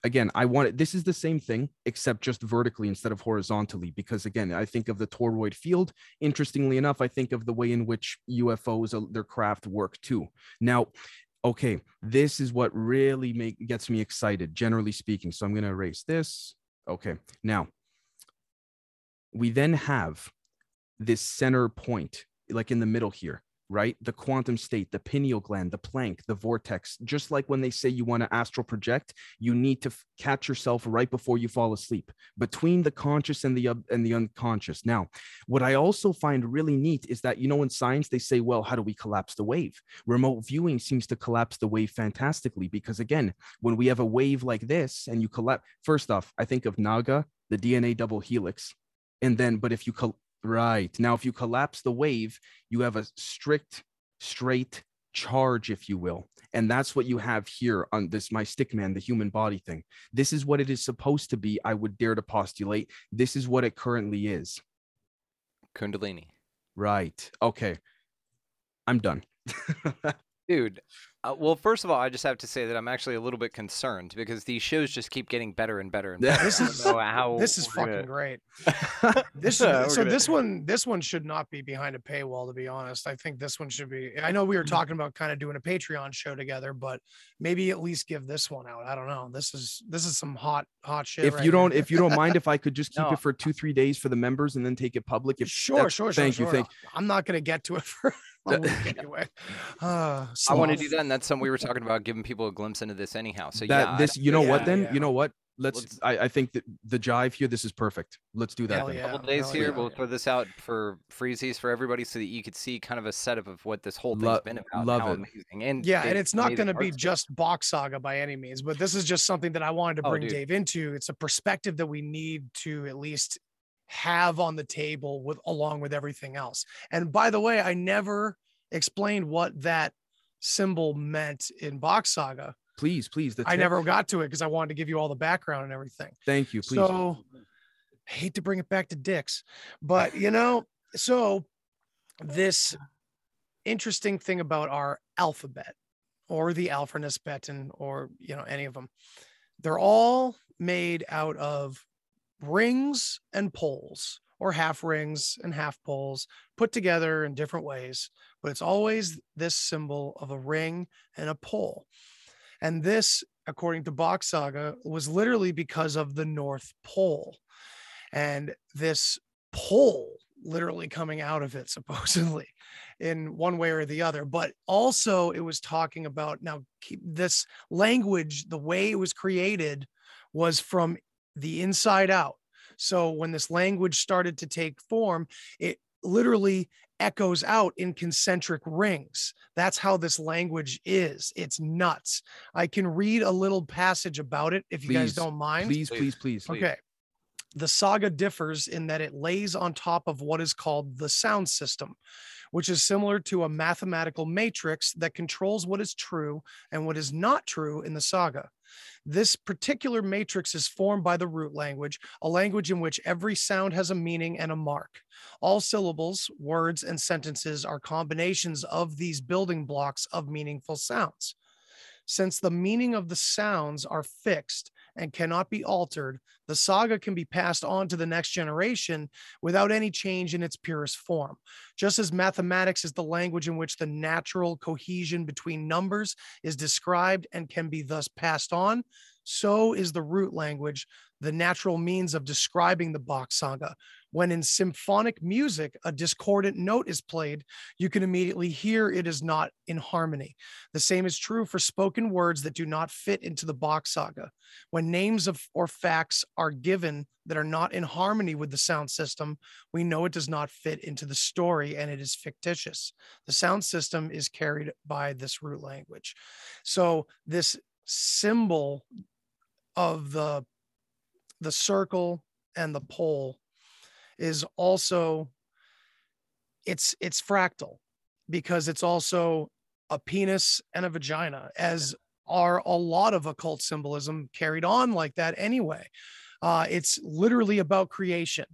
Again, I want it. This is the same thing, except just vertically instead of horizontally. Because again, I think of the toroid field. Interestingly enough, I think of the way in which UFOs, uh, their craft work too. Now, okay, this is what really make gets me excited, generally speaking. So I'm going to erase this. Okay, now we then have this center point, like in the middle here right? The quantum state, the pineal gland, the Planck, the vortex. Just like when they say you want to astral project, you need to f- catch yourself right before you fall asleep, between the conscious and the uh, and the unconscious. Now, what I also find really neat is that you know in science they say, well, how do we collapse the wave? Remote viewing seems to collapse the wave fantastically because again, when we have a wave like this and you collapse, first off, I think of Naga, the DNA double helix, and then but if you col- Right. Now, if you collapse the wave, you have a strict, straight charge, if you will. And that's what you have here on this, my stickman, the human body thing. This is what it is supposed to be. I would dare to postulate. This is what it currently is.
Kundalini.
Right. Okay. I'm done.
Dude, uh, well, first of all, I just have to say that I'm actually a little bit concerned because these shows just keep getting better and better and better.
This is how this is fucking gonna... great. this so gonna... this one this one should not be behind a paywall. To be honest, I think this one should be. I know we were mm-hmm. talking about kind of doing a Patreon show together, but maybe at least give this one out. I don't know. This is this is some hot hot shit.
If
right
you don't here. if you don't mind, if I could just keep no. it for two three days for the members and then take it public. If
sure, sure, thank sure, you, sure. thank. I'm not gonna get to it for anyway.
Uh, I want to do that, and that's something we were talking about, giving people a glimpse into this anyhow. So
that
yeah,
this, you know yeah, what? Then yeah. you know what? Let's. Let's I, I, think that the jive here. This is perfect. Let's do that.
Yeah, a couple days here. we'll throw this out for freezies for everybody, so that you could see kind of a setup of what this whole thing's Lo- been about.
Love it.
Amazing. And yeah, and it's not going to be just Bock saga by any means, but this is just something that I wanted to oh, bring oh, Dave into. It's a perspective that we need to at least have on the table with along with everything else. And by the way, I never explained what that symbol meant in Bock Saga.
Please, please.
I never got to it because I wanted to give you all the background and everything.
Thank you. Please.
So I hate to bring it back to dicks, but you know, so this interesting thing about our alphabet or the Alpha Nespetan or you know any of them, they're all made out of rings and poles or half rings and half poles put together in different ways, but it's always this symbol of a ring and a pole. And this, according to Bock Saga, was literally because of the North Pole. And this pole literally coming out of it supposedly in one way or the other but also it was talking about now keep this language the way it was created was from the inside out so when this language started to take form it literally echoes out in concentric rings that's how this language is it's nuts i can read a little passage about it if you guys don't mind
Please,
Please.
please, please.
Okay. The saga differs in that it lays on top of what is called the sound system, which is similar to a mathematical matrix that controls what is true and what is not true in the saga. This particular matrix is formed by the root language, a language in which every sound has a meaning and a mark. All syllables, words, and sentences are combinations of these building blocks of meaningful sounds. Since the meaning of the sounds are fixed and cannot be altered, the saga can be passed on to the next generation without any change in its purest form. Just as mathematics is the language in which the natural cohesion between numbers is described and can be thus passed on, so is the root language the natural means of describing the Bock saga. When in symphonic music, a discordant note is played, you can immediately hear it is not in harmony. The same is true for spoken words that do not fit into the Bock saga. When names of or facts are given that are not in harmony with the sound system, we know it does not fit into the story and it is fictitious. The sound system is carried by this root language. So this symbol of the the circle and the pole is also it's it's fractal because it's also a penis and a vagina as are a lot of occult symbolism carried on like that anyway. Uh, it's literally about creation.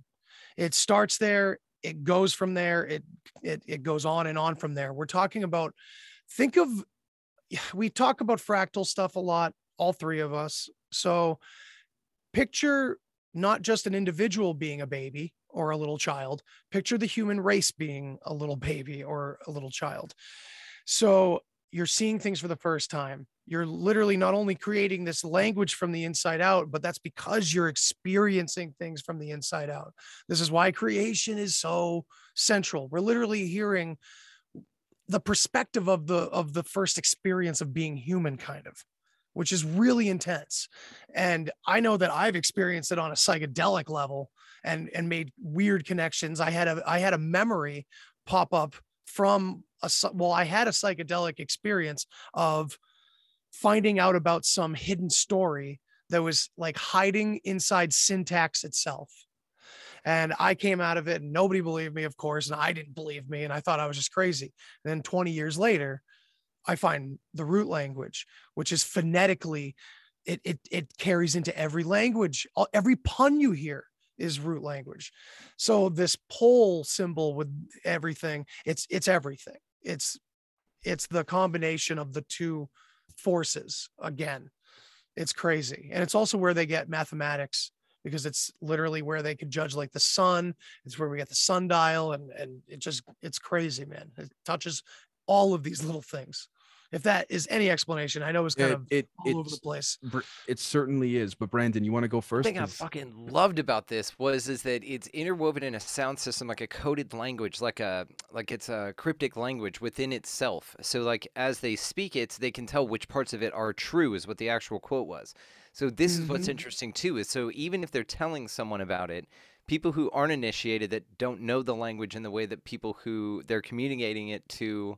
It starts there it goes from there it, it it goes on and on from there. We're talking about think of we talk about fractal stuff a lot all three of us. So picture not just an individual being a baby or a little child picture the human race being a little baby or a little child. So you're seeing things for the first time. You're literally not only creating this language from the inside out but that's because you're experiencing things from the inside out. This is why creation is so central. We're literally hearing the perspective of the of the first experience of being human kind of which is really intense. And i know that i've experienced it on a psychedelic level and and made weird connections. I had a i had a memory pop up from a well i had a psychedelic experience of finding out about some hidden story that was like hiding inside syntax itself. And i came out of it and nobody believed me of course and i didn't believe me and i thought i was just crazy. And then 20 years later I find the root language, which is phonetically, it it it carries into every language. Every pun you hear is root language. So this pole symbol with everything, it's it's everything. It's it's the combination of the two forces again. It's crazy. And it's also where they get mathematics because it's literally where they could judge like the sun. It's where we get the sundial and and it just it's crazy, man. It touches all of these little things. If that is any explanation, I know it's kind
It,
of
it,
all over the place.
It certainly is. But Brandon, you want to go
One
first?
thing I fucking loved about this was is that it's interwoven in a sound system like a coded language, like a like it's a cryptic language within itself. So like as they speak it, they can tell which parts of it are true, is what the actual quote was. So this is what's
Mhm.
interesting too, is so even if they're telling someone about it, people who aren't initiated that don't know the language in the way that people who they're communicating it to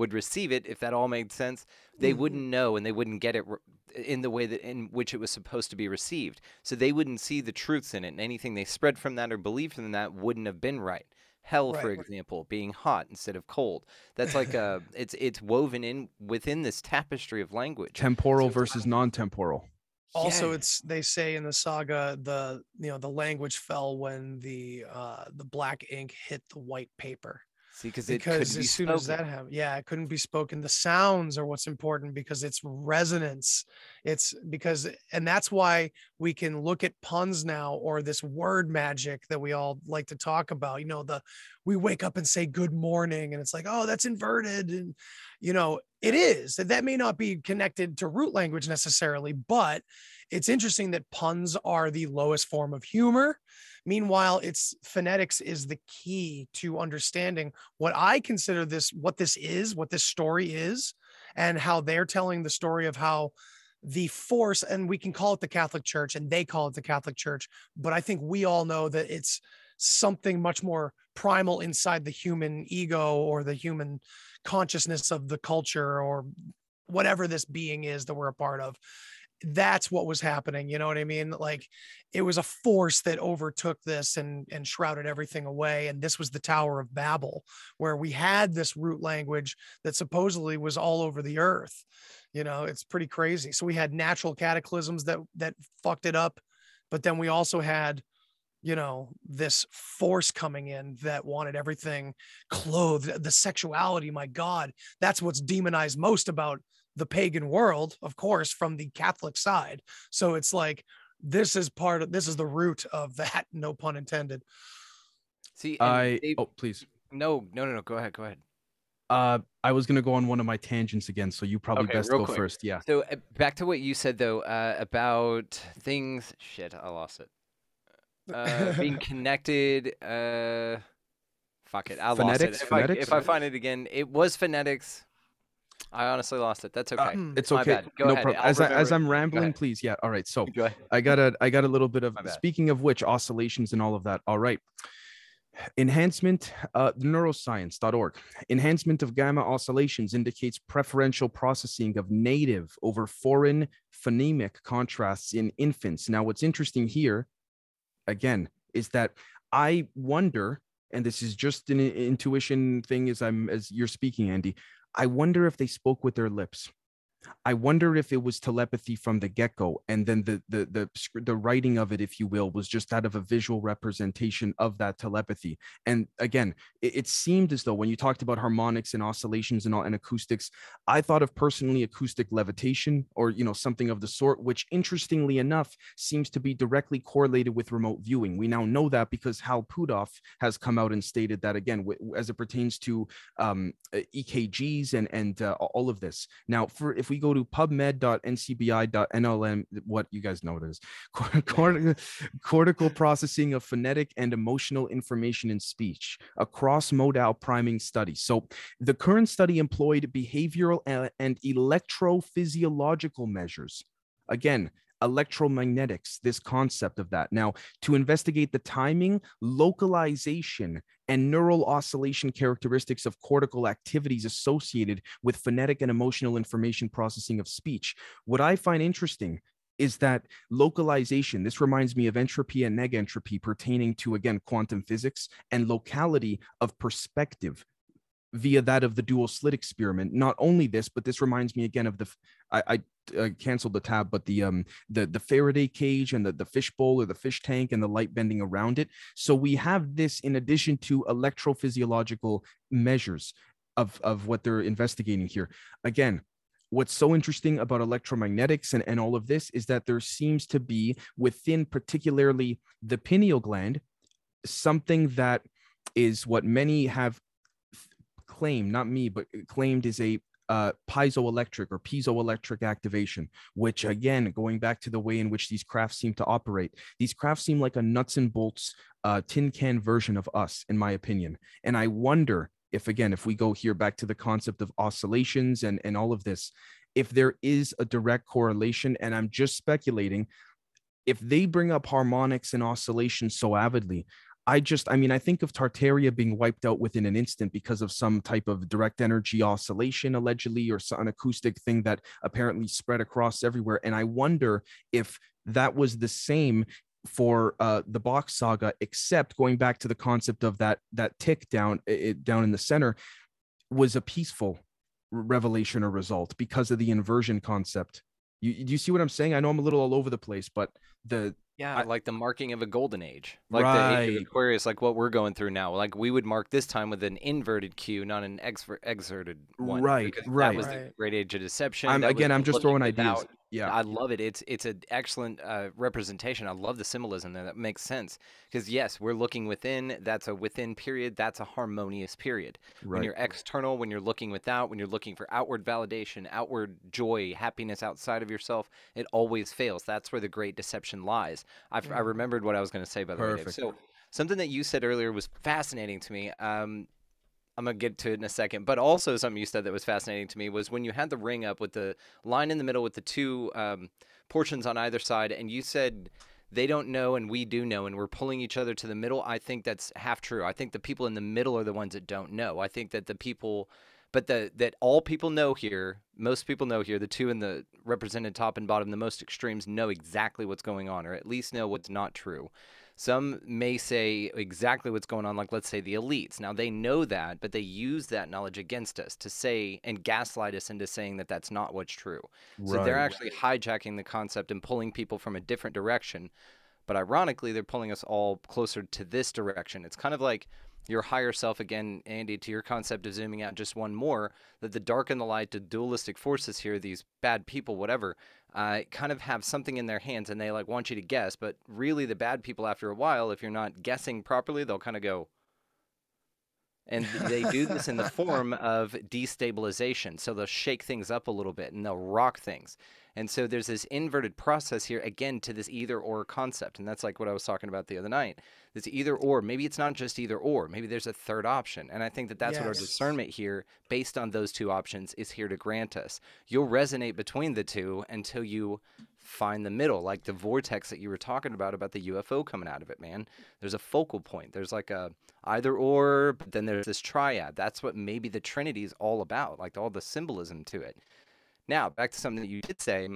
would receive it, if that all made sense, they
Mhm.
wouldn't know and they wouldn't get it r- in the way that in which it was supposed to be received. So they wouldn't see the truths in it, and anything they spread from that or believed from that wouldn't have been right. Hell, for example, being hot instead of cold. That's like a it's it's woven in within this tapestry of language.
temporal
So-
versus non-temporal.
Also,
Yeah.
it's they say in the saga the you know the language fell when the uh the black ink hit the white paper.
See because it
because
could
as soon as that happened yeah it couldn't be spoken. The sounds are what's important because it's resonance. It's because and that's why we can look at puns now or this word magic that we all like to talk about. You know the we wake up and say good morning and it's like oh that's inverted and you know it is. That that may not be connected to root language necessarily but it's interesting that puns are the lowest form of humor Meanwhile, it's phonetics is the key to understanding what I consider this, what this is, what this story is, and how they're telling the story of how the force, and we can call it the Catholic Church, and they call it the Catholic Church, but I think we all know that it's something much more primal inside the human ego or the human consciousness of the culture or whatever this being is that we're a part of that's what was happening you know what i mean? Like it was a force that overtook this and and shrouded everything away and this was the tower of babel where we had this root language that supposedly was all over the earth you know? It's pretty crazy. So we had natural cataclysms that that fucked it up but then we also had you know this force coming in that wanted everything clothed the sexuality my god that's what's demonized most about the pagan world of course from the catholic side so it's like this is part of this is the root of that no pun intended
See,
I
they-
oh please.
no, no, no, no. Go ahead. Go ahead.
Uh, I was gonna go on one of my tangents again, so you probably
Okay,
best go
quick.
first. Yeah.
So uh, back to what you said though uh, about things. Shit, I lost it. Uh, being connected. Uh, fuck it, I lost it. If I,
Phonetics?
if I find it again, it was phonetics. I honestly lost it. That's okay.
Hmm.
It's
My
okay. no
ahead.
problem. As I, as I'm rambling, please. Yeah. All right. So
Go ahead.
I got a I got a little bit of speaking of which oscillations and all of that. All right. Enhancement, uh, neuroscience.org. Enhancement of gamma oscillations indicates preferential processing of native over foreign phonemic contrasts in infants. Now, what's interesting here, again, is that I wonder, and this is just an intuition thing as I'm as you're speaking, Andy. I wonder if they spoke with their lips. I wonder if it was telepathy from the get-go, and then the the the the writing of it, if you will, was just out of a visual representation of that telepathy. And again, it, it seemed as though when you talked about harmonics and oscillations and all and acoustics, I thought of personally acoustic levitation or you know something of the sort, which interestingly enough seems to be directly correlated with remote viewing. We now know that because Hal Puthoff has come out and stated that again, w- as it pertains to um, EKGs and and uh, all of this. Now, for if we go to pubmed.ncbi.nlm, what you guys know it is, Cort- cortical processing of phonetic and emotional information in speech, a cross-modal priming study. So, the current study employed behavioral uh, and electrophysiological measures. Again. Electromagnetics, this concept of that. Now, to investigate the timing, localization, and neural oscillation characteristics of cortical activities associated with phonetic and emotional information processing of speech. What I find interesting is that localization, this reminds me of entropy and negentropy pertaining to, again, quantum physics and locality of perspective via that of the dual slit experiment. Not only this, but this reminds me again of the, f- I, Uh, canceled the tab, but the um the the Faraday cage and the the fish bowl or the fish tank and the light bending around it. So we have this in addition to electrophysiological measures of of what they're investigating here. Again, what's so interesting about electromagnetics and, and all of this is that there seems to be within particularly the pineal gland something that is what many have claimed, not me, but claimed is a uh, piezoelectric or piezoelectric activation, which again, going back to the way in which these crafts seem to operate, these crafts seem like a nuts and bolts uh, tin can version of us, in my opinion. And I wonder if, again, if we go here back to the concept of oscillations and, and all of this, if there is a direct correlation, and I'm just speculating, if they bring up harmonics and oscillations so avidly, I just, I mean, I think of Tartaria being wiped out within an instant because of some type of direct energy oscillation, allegedly, or an acoustic thing that apparently spread across everywhere. And I wonder if that was the same for uh, the Bock saga, except going back to the concept of that that tick down it, down in the center was a peaceful revelation or result because of the inversion concept. You, do you see what I'm saying? I know I'm a little all over the place, but the
Yeah,
I-
like the marking of a golden age, like the age of Aquarius, like what we're going through now. Like we would mark this time with an inverted Q, not an exver- exerted one.
Right,
because That
right.
was the great age of deception.
I'm again, I'm just throwing ideas.
without.
Yeah.
I love it. It's it's an excellent uh, representation. I love the symbolism there. That makes sense because yes, we're looking within. That's a within period. That's a harmonious period. When you're external, when you're looking without, when you're looking for outward validation, outward joy, happiness outside of yourself, it always fails. That's where the great deception lies. I,
Mm-hmm.
I remembered what I was going to say by the way. Dave.
Perfect.
So something that you said earlier was fascinating to me. Um, I'm gonna get to it in a second, but also something you said that was fascinating to me was when you had the ring up with the line in the middle with the two um, portions on either side, and you said they don't know and we do know, and we're pulling each other to the middle. I think that's half true. I think the people in the middle are the ones that don't know. I think that the people, but the that all people know here, most people know here, the two in the represented top and bottom, the most extremes know exactly what's going on, or at least know what's not true. Some may say exactly what's going on, like let's say the elites. Now they know that, but they use that knowledge against us to say and gaslight us into saying that that's not what's true. So they're actually hijacking the concept and pulling people from a different direction. But ironically, they're pulling us all closer to this direction. It's kind of like your higher self again, Andy, to your concept of zooming out just one more, that the dark and the light, the dualistic forces here, these bad people, whatever, uh, kind of have something in their hands and they like want you to guess. But really, the bad people, after a while, if you're not guessing properly, they'll kind of go. And they do this in the form of destabilization. So they'll shake things up a little bit and they'll rock things. And so there's this inverted process here again to this either or concept. And that's like what I was talking about the other night. This either or. Maybe it's not just either or. Maybe there's a third option. And I think that that's what our discernment here, based on those two options, is here to grant us. You'll resonate between the two until you find the middle, like the vortex that you were talking about, about the UFO coming out of it, man. There's a focal point. There's like a either or, but then there's this triad. That's what maybe the Trinity is all about, like all the symbolism to it. Now, back to something that you did say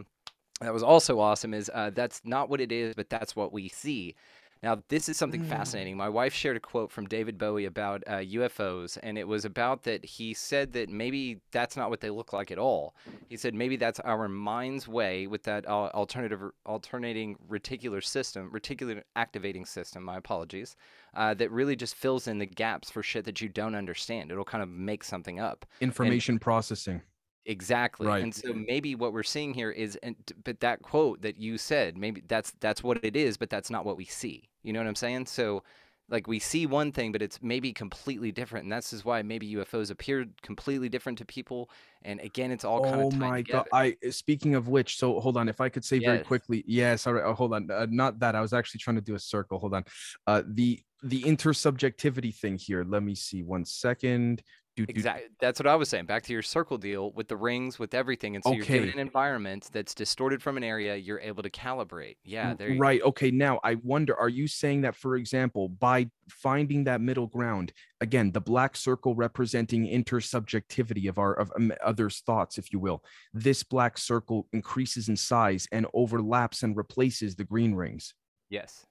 that was also awesome is uh, that's not what it is, but that's what we see. Now, this is something
Mm.
fascinating. My wife shared a quote from David Bowie about uh, UFOs, and it was about that he said that maybe that's not what they look like at all. He said maybe that's our mind's way with that uh, alternative, alternating reticular system, reticular activating system. My apologies. Uh, that really just fills in the gaps for shit that you don't understand. It'll kind of make something up.
Information processing.
Exactly.
Right.
And so maybe what we're seeing here is and but that quote that you said, maybe that's that's what it is, but that's not what we see. You know what I'm saying? So like we see one thing, but it's maybe completely different. And that's is why maybe UFOs appear completely different to people. And again, it's all kind
Oh
of
my
together.
god! I speaking of which, so hold on. If I could say very quickly, yes. All right. Oh, hold on. Uh, not that. I was actually trying to do a circle. Hold on. Uh, the the intersubjectivity thing here. Let me see. One second. Do, do,
Exactly. That's what I was saying. Back to your circle deal with the rings, with everything. And so you're given an environment that's distorted from an area, you're able to calibrate. Yeah, there
right. Okay. Now I wonder, are you saying that, for example, by finding that middle ground, again, the black circle representing intersubjectivity of our of um, others' thoughts, if you will, this black circle increases in size and overlaps and replaces the green rings.
Yes.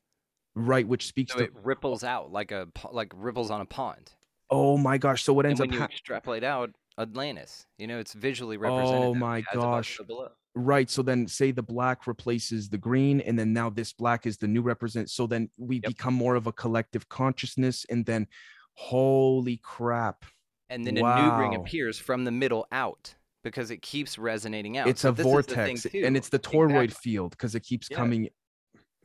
Right, which speaks
So
to
it ripples out like a like ripples on a pond.
Oh my gosh. So what
And
ends
when
up
you
hap-
extrapolate out Atlantis, you know, it's visually represented.
Oh my
way, as above,
gosh.
below.
Right. So then say the black replaces the green, and then now this black is the new represent. So then we
Yep.
become more of a collective consciousness, and then holy crap.
And then a new ring appears from the middle out because it keeps resonating out.
It's
So
a
this is the thing
vortex, and it's the toroid
Exactly.
field because it keeps
Yeah.
coming.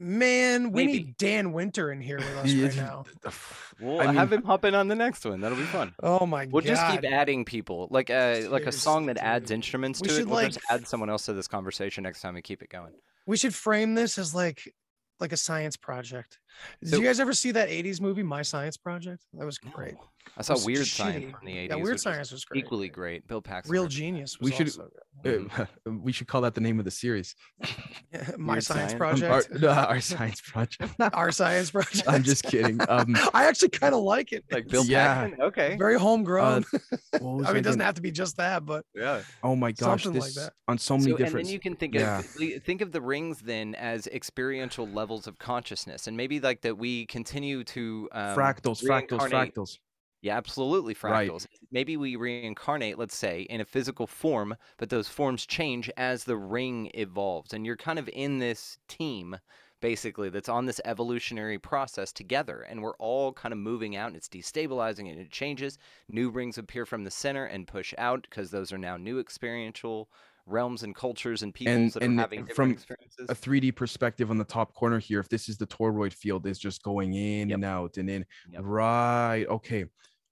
Man, we
Maybe.
need Dan Winter in here with us right now.
We'll
I
have him hop in on the next one. That'll be fun.
Oh my god.
We'll
god.
just keep adding people, like a like a song that adds
dude.
instruments
We
to it.
should,
We'll
like,
just add someone else to this conversation next time and keep it going.
we should frame this as like like a science project. Did
So-
you guys ever see that 80s movie, My Science Project? That was great.
No. I saw
was
Weird Science
shitty.
from the 80s.
Yeah, Weird Science was great.
Equally great. Bill Paxton.
Real Genius was
We should-
also good.
Uh, we should call that the name of the series.
My
Weird
Science
Science?
Um,
Project.
our, no, our science project.
Our Science Project.
I'm just kidding. Um,
I actually kind of like it.
Like Bill
Yeah.
Paxton? Okay.
Very homegrown.
what was
I mean, it doesn't
gonna-
have to be just that, but
Yeah.
Oh my gosh,
something
this
like that.
on so many
So, and then you can think
yeah.
of the- think of the rings then as experiential levels of consciousness, and maybe like that we continue to um,
fractals, fractals, fractals.
Yeah, absolutely
Right.
fractals. Maybe we reincarnate, let's say, in a physical form, but those forms change as the ring evolves, and you're kind of in this team basically that's on this evolutionary process together and we're all kind of moving out and it's destabilizing and it changes new rings appear from the center and push out because those are now new experiential realms and cultures and peoples that
and
are having
from
different experiences
a 3D perspective on the top corner here, if this is the toroid field, is just going in
Yep.
and out and in.
Yep.
Right. Okay.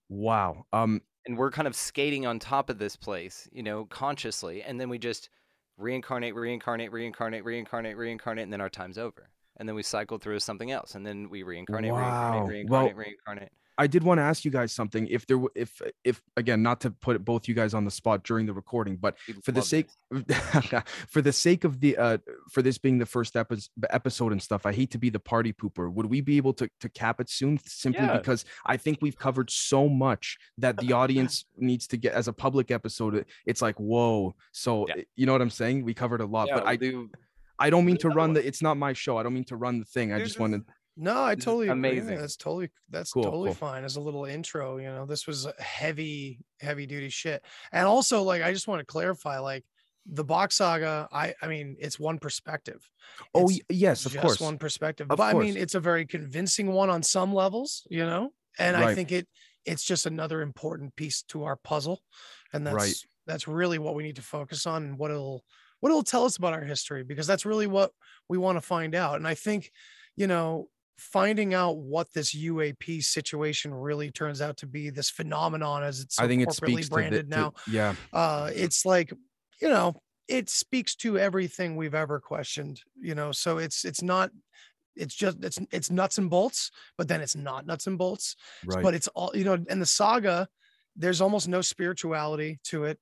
Wow. Um.
and we're kind of skating on top of this place, you know, consciously, and then we just reincarnate, reincarnate, reincarnate, reincarnate, reincarnate, and then our time's over. and then we cycle through something else, and then we reincarnate,
Wow.
reincarnate,
Well,
reincarnate, reincarnate.
I did want to ask you guys something. If there, if, if again, not to put both you guys on the spot during the recording, but
We'd
for the sake, for the sake of the, uh, for this being the first epi- episode and stuff, I hate to be the party pooper. Would we be able to to cap it soon? Simply
Yeah.
because I think we've covered so much that the audience needs to get as a public episode. It's like whoa. So
Yeah.
you know what I'm saying? We covered a lot,
yeah,
but
we'll
I,
do
I don't mean to run
one.
the. It's not my show. I don't mean to run the thing. I
Dude,
just wanted.
No, I totally agree. Yeah. That's totally that's
Cool,
totally
cool.
fine as a little intro. You know, this was heavy, heavy duty shit. And also, like, I just want to clarify, like, the Bock saga. I, I mean, it's one perspective.
Oh
It's
yes, of
just
course.
one perspective.
Of
but I mean, it's a very convincing one on some levels. You know, and I think it it's just another important piece to our puzzle, and that's
Right.
that's really what we need to focus on and what it'll what it'll tell us about our history because that's really what we want to find out. And I think, you know, finding out what this UAP situation really turns out to be, this phenomenon as it's so
I think it
corporately
speaks to, the,
branded
to
now,
yeah.
uh, it's like, you know, it speaks to everything we've ever questioned, you know. So it's it's not it's just it's it's nuts and bolts, but then it's not nuts and bolts
Right.
but it's all you know and the saga there's almost no spirituality to it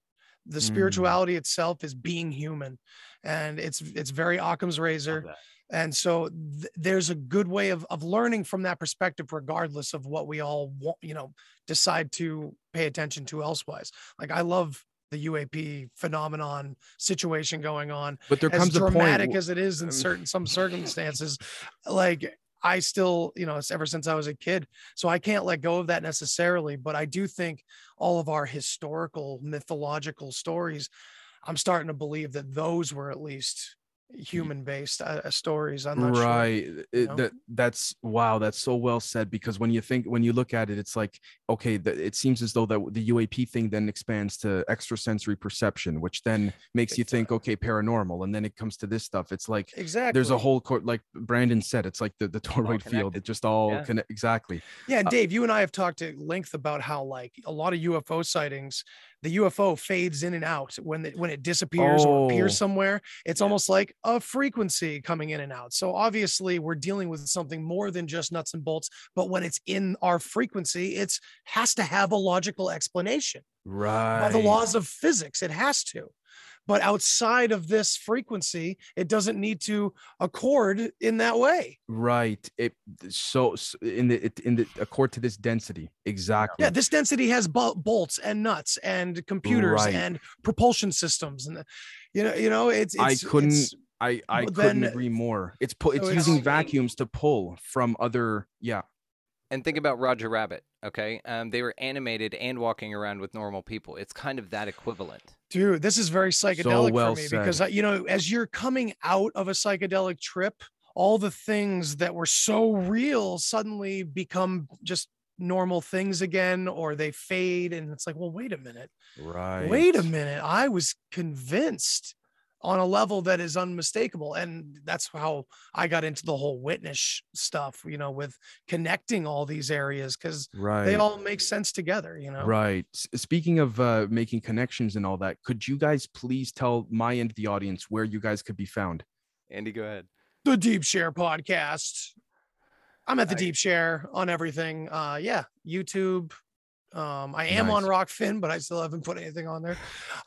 the
Mm.
spirituality itself is being human and it's it's very occam's
Love
razor
that.
And so th- there's a good way of, of learning from that perspective regardless of what we all want you know decide to pay attention to elsewise like i love the uap phenomenon situation going on
but there
as
comes a point.
dramatic as it is in
um,
certain some circumstances like i still you know it's ever since i was a kid so i can't let go of that necessarily but i do think all of our historical mythological stories i'm starting to believe that those were at least human based uh, stories i'm not sure
right it-
know?
that that's wow that's so well said because when you think when you look at it it's like okay the, it seems as though that the uap thing then expands to extrasensory perception which then makes you think okay paranormal and then it comes to this stuff. It's like
exactly
there's a whole court like brandon said it's like the, the toroid field it just all
Yeah.
connect exactly.
Yeah, and
Uh,
Dave, you and I have talked at length about how like a lot of UFO sightings, the UFO fades in and out when it when it disappears or
Oh.
appears somewhere. It's
Yeah.
almost like a frequency coming in and out. So obviously, we're dealing with something more than just nuts and bolts. But when it's in our frequency, it's has to have a logical explanation
right
by the laws of physics. It has to. But outside of this frequency, it doesn't need to accord in that way.
right it so s- in the in the accord to this density exactly
Yeah, this density has bol- bolts and nuts and computers
Right.
and propulsion systems, and the- you know, you know, it's.
I couldn't
it's-
I I
But
couldn't
then-
agree more. It's pu- it's
So
using vacuums to pull from other yeah.
And think about Roger Rabbit. Okay, um, they were animated and walking around with normal people. It's kind of that equivalent.
dude, this is very psychedelic
well
for me
said.
because you know, as you're coming out of a psychedelic trip, all the things that were so real suddenly become just normal things again, or they fade, and it's like, well, wait a minute.
Right.
wait a minute i was convinced on a level that is unmistakable and that's how i got into the whole witness stuff you know with connecting all these areas because
Right.
they all make sense together you know
Right. Speaking of uh, making connections and all that, could you guys please tell my end of the audience where you guys could be found?
Andy, go ahead.
the deep share podcast i'm at the
Nice.
deep share on everything uh yeah youtube um i am on
Nice.
rokfin but i still haven't put anything on there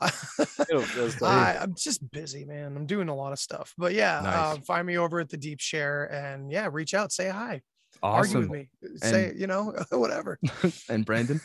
I, I'm just busy, man. I'm doing a lot of stuff, but yeah, uh, find me over at the Deep Share and yeah, reach out, say hi, argue with
Awesome.
me, say you know whatever.
and Brandon?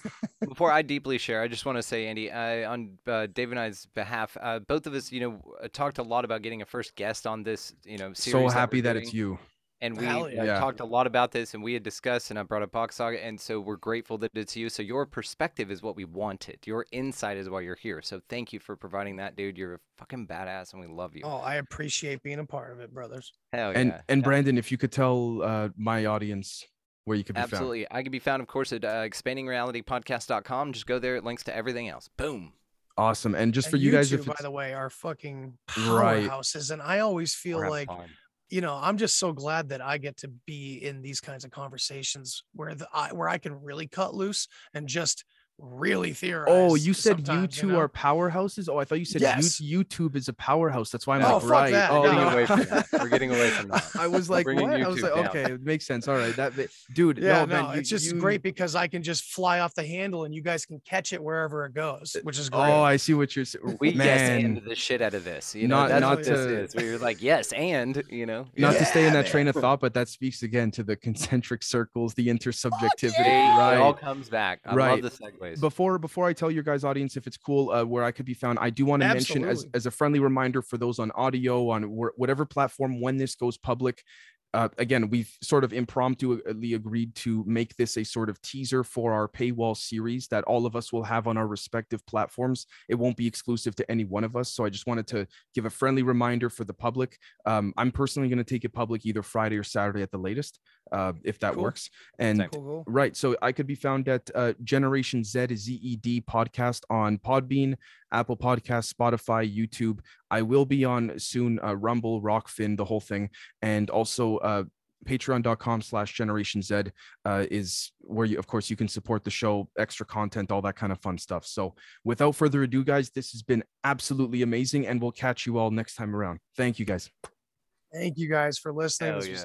Before I deeply share, I just want to say, Andy, I, on uh, Dave and I's behalf, uh, both of us, you know, uh, talked a lot about getting a first guest on this, you know, series.
so happy
we're
that it's you.
And we
Hell
yeah.
talked a lot about this, and we had discussed, and I brought up Bock Saga, and so we're grateful that it's you. So your perspective is what we wanted. Your insight is why you're here. So thank you for providing that, dude. You're a fucking badass, and we love you.
Oh, I appreciate being a part of it, brothers.
Hell
And
yeah.
and
Yeah.
Brandon, if you could tell uh, my audience where you could be found.
Absolutely. I can be found, of course, at uh, expandingrealitypodcast.com. Just go there. It links to everything else. Boom.
Awesome. And just
And
for you guys, if
by the way, are fucking
Right.
powerhouses, and I always feel
We're
like
fun.
You know I'm just so glad that I get to be in these kinds of conversations where the I, where I can really cut loose and just really theorize.
Oh, you said you
sometimes,
two
know?
are powerhouses. Oh, I thought you said
Yes.
you- YouTube is a powerhouse. That's why I'm
Oh,
like,
fuck
right.
that.
Oh,
We're getting
no.
away from that. We're getting away from that.
I was like,
bringing
what? I was like,
down.
okay, it makes sense. All right, that, dude.
Yeah,
no,
no,
man, you-
it's just
you-
great because I can just fly off the handle and you guys can catch it wherever it goes, uh, which is oh, great.
Oh, I see what you're saying.
We yes
man.
and the shit out of this. You know,
Not-
that's
not
what this
to-
is. We were like, yes, and you know,
Not to stay in
Yeah,
that train of thought, but that speaks again to the concentric circles, the intersubjectivity, Right, It
all comes back. I
Right.
love the segues.
before before I tell your guys audience if it's cool uh, where I could be found, I do want to mention as as a friendly reminder for those on audio on wh- whatever platform when this goes public. Uh, again, we've sort of impromptuly agreed to make this a sort of teaser for our paywall series that all of us will have on our respective platforms. It won't be exclusive to any one of us. So I just wanted to give a friendly reminder for the public. Um, I'm personally going to take it public either Friday or Saturday at the latest, uh, if that
Cool.
works. And
cool, cool.
Right. So I could be found at uh, Generation Z Z E D podcast on Podbean, Apple Podcast, Spotify, YouTube. I will be on soon uh, Rumble, Rokfin, the whole thing, and also uh, patreon.com slash generation z uh, is where you of course you can support the show extra content all that kind of fun stuff. So without further ado guys this has been absolutely amazing and we'll catch you all next time around. Thank you guys.
Thank you guys for listening.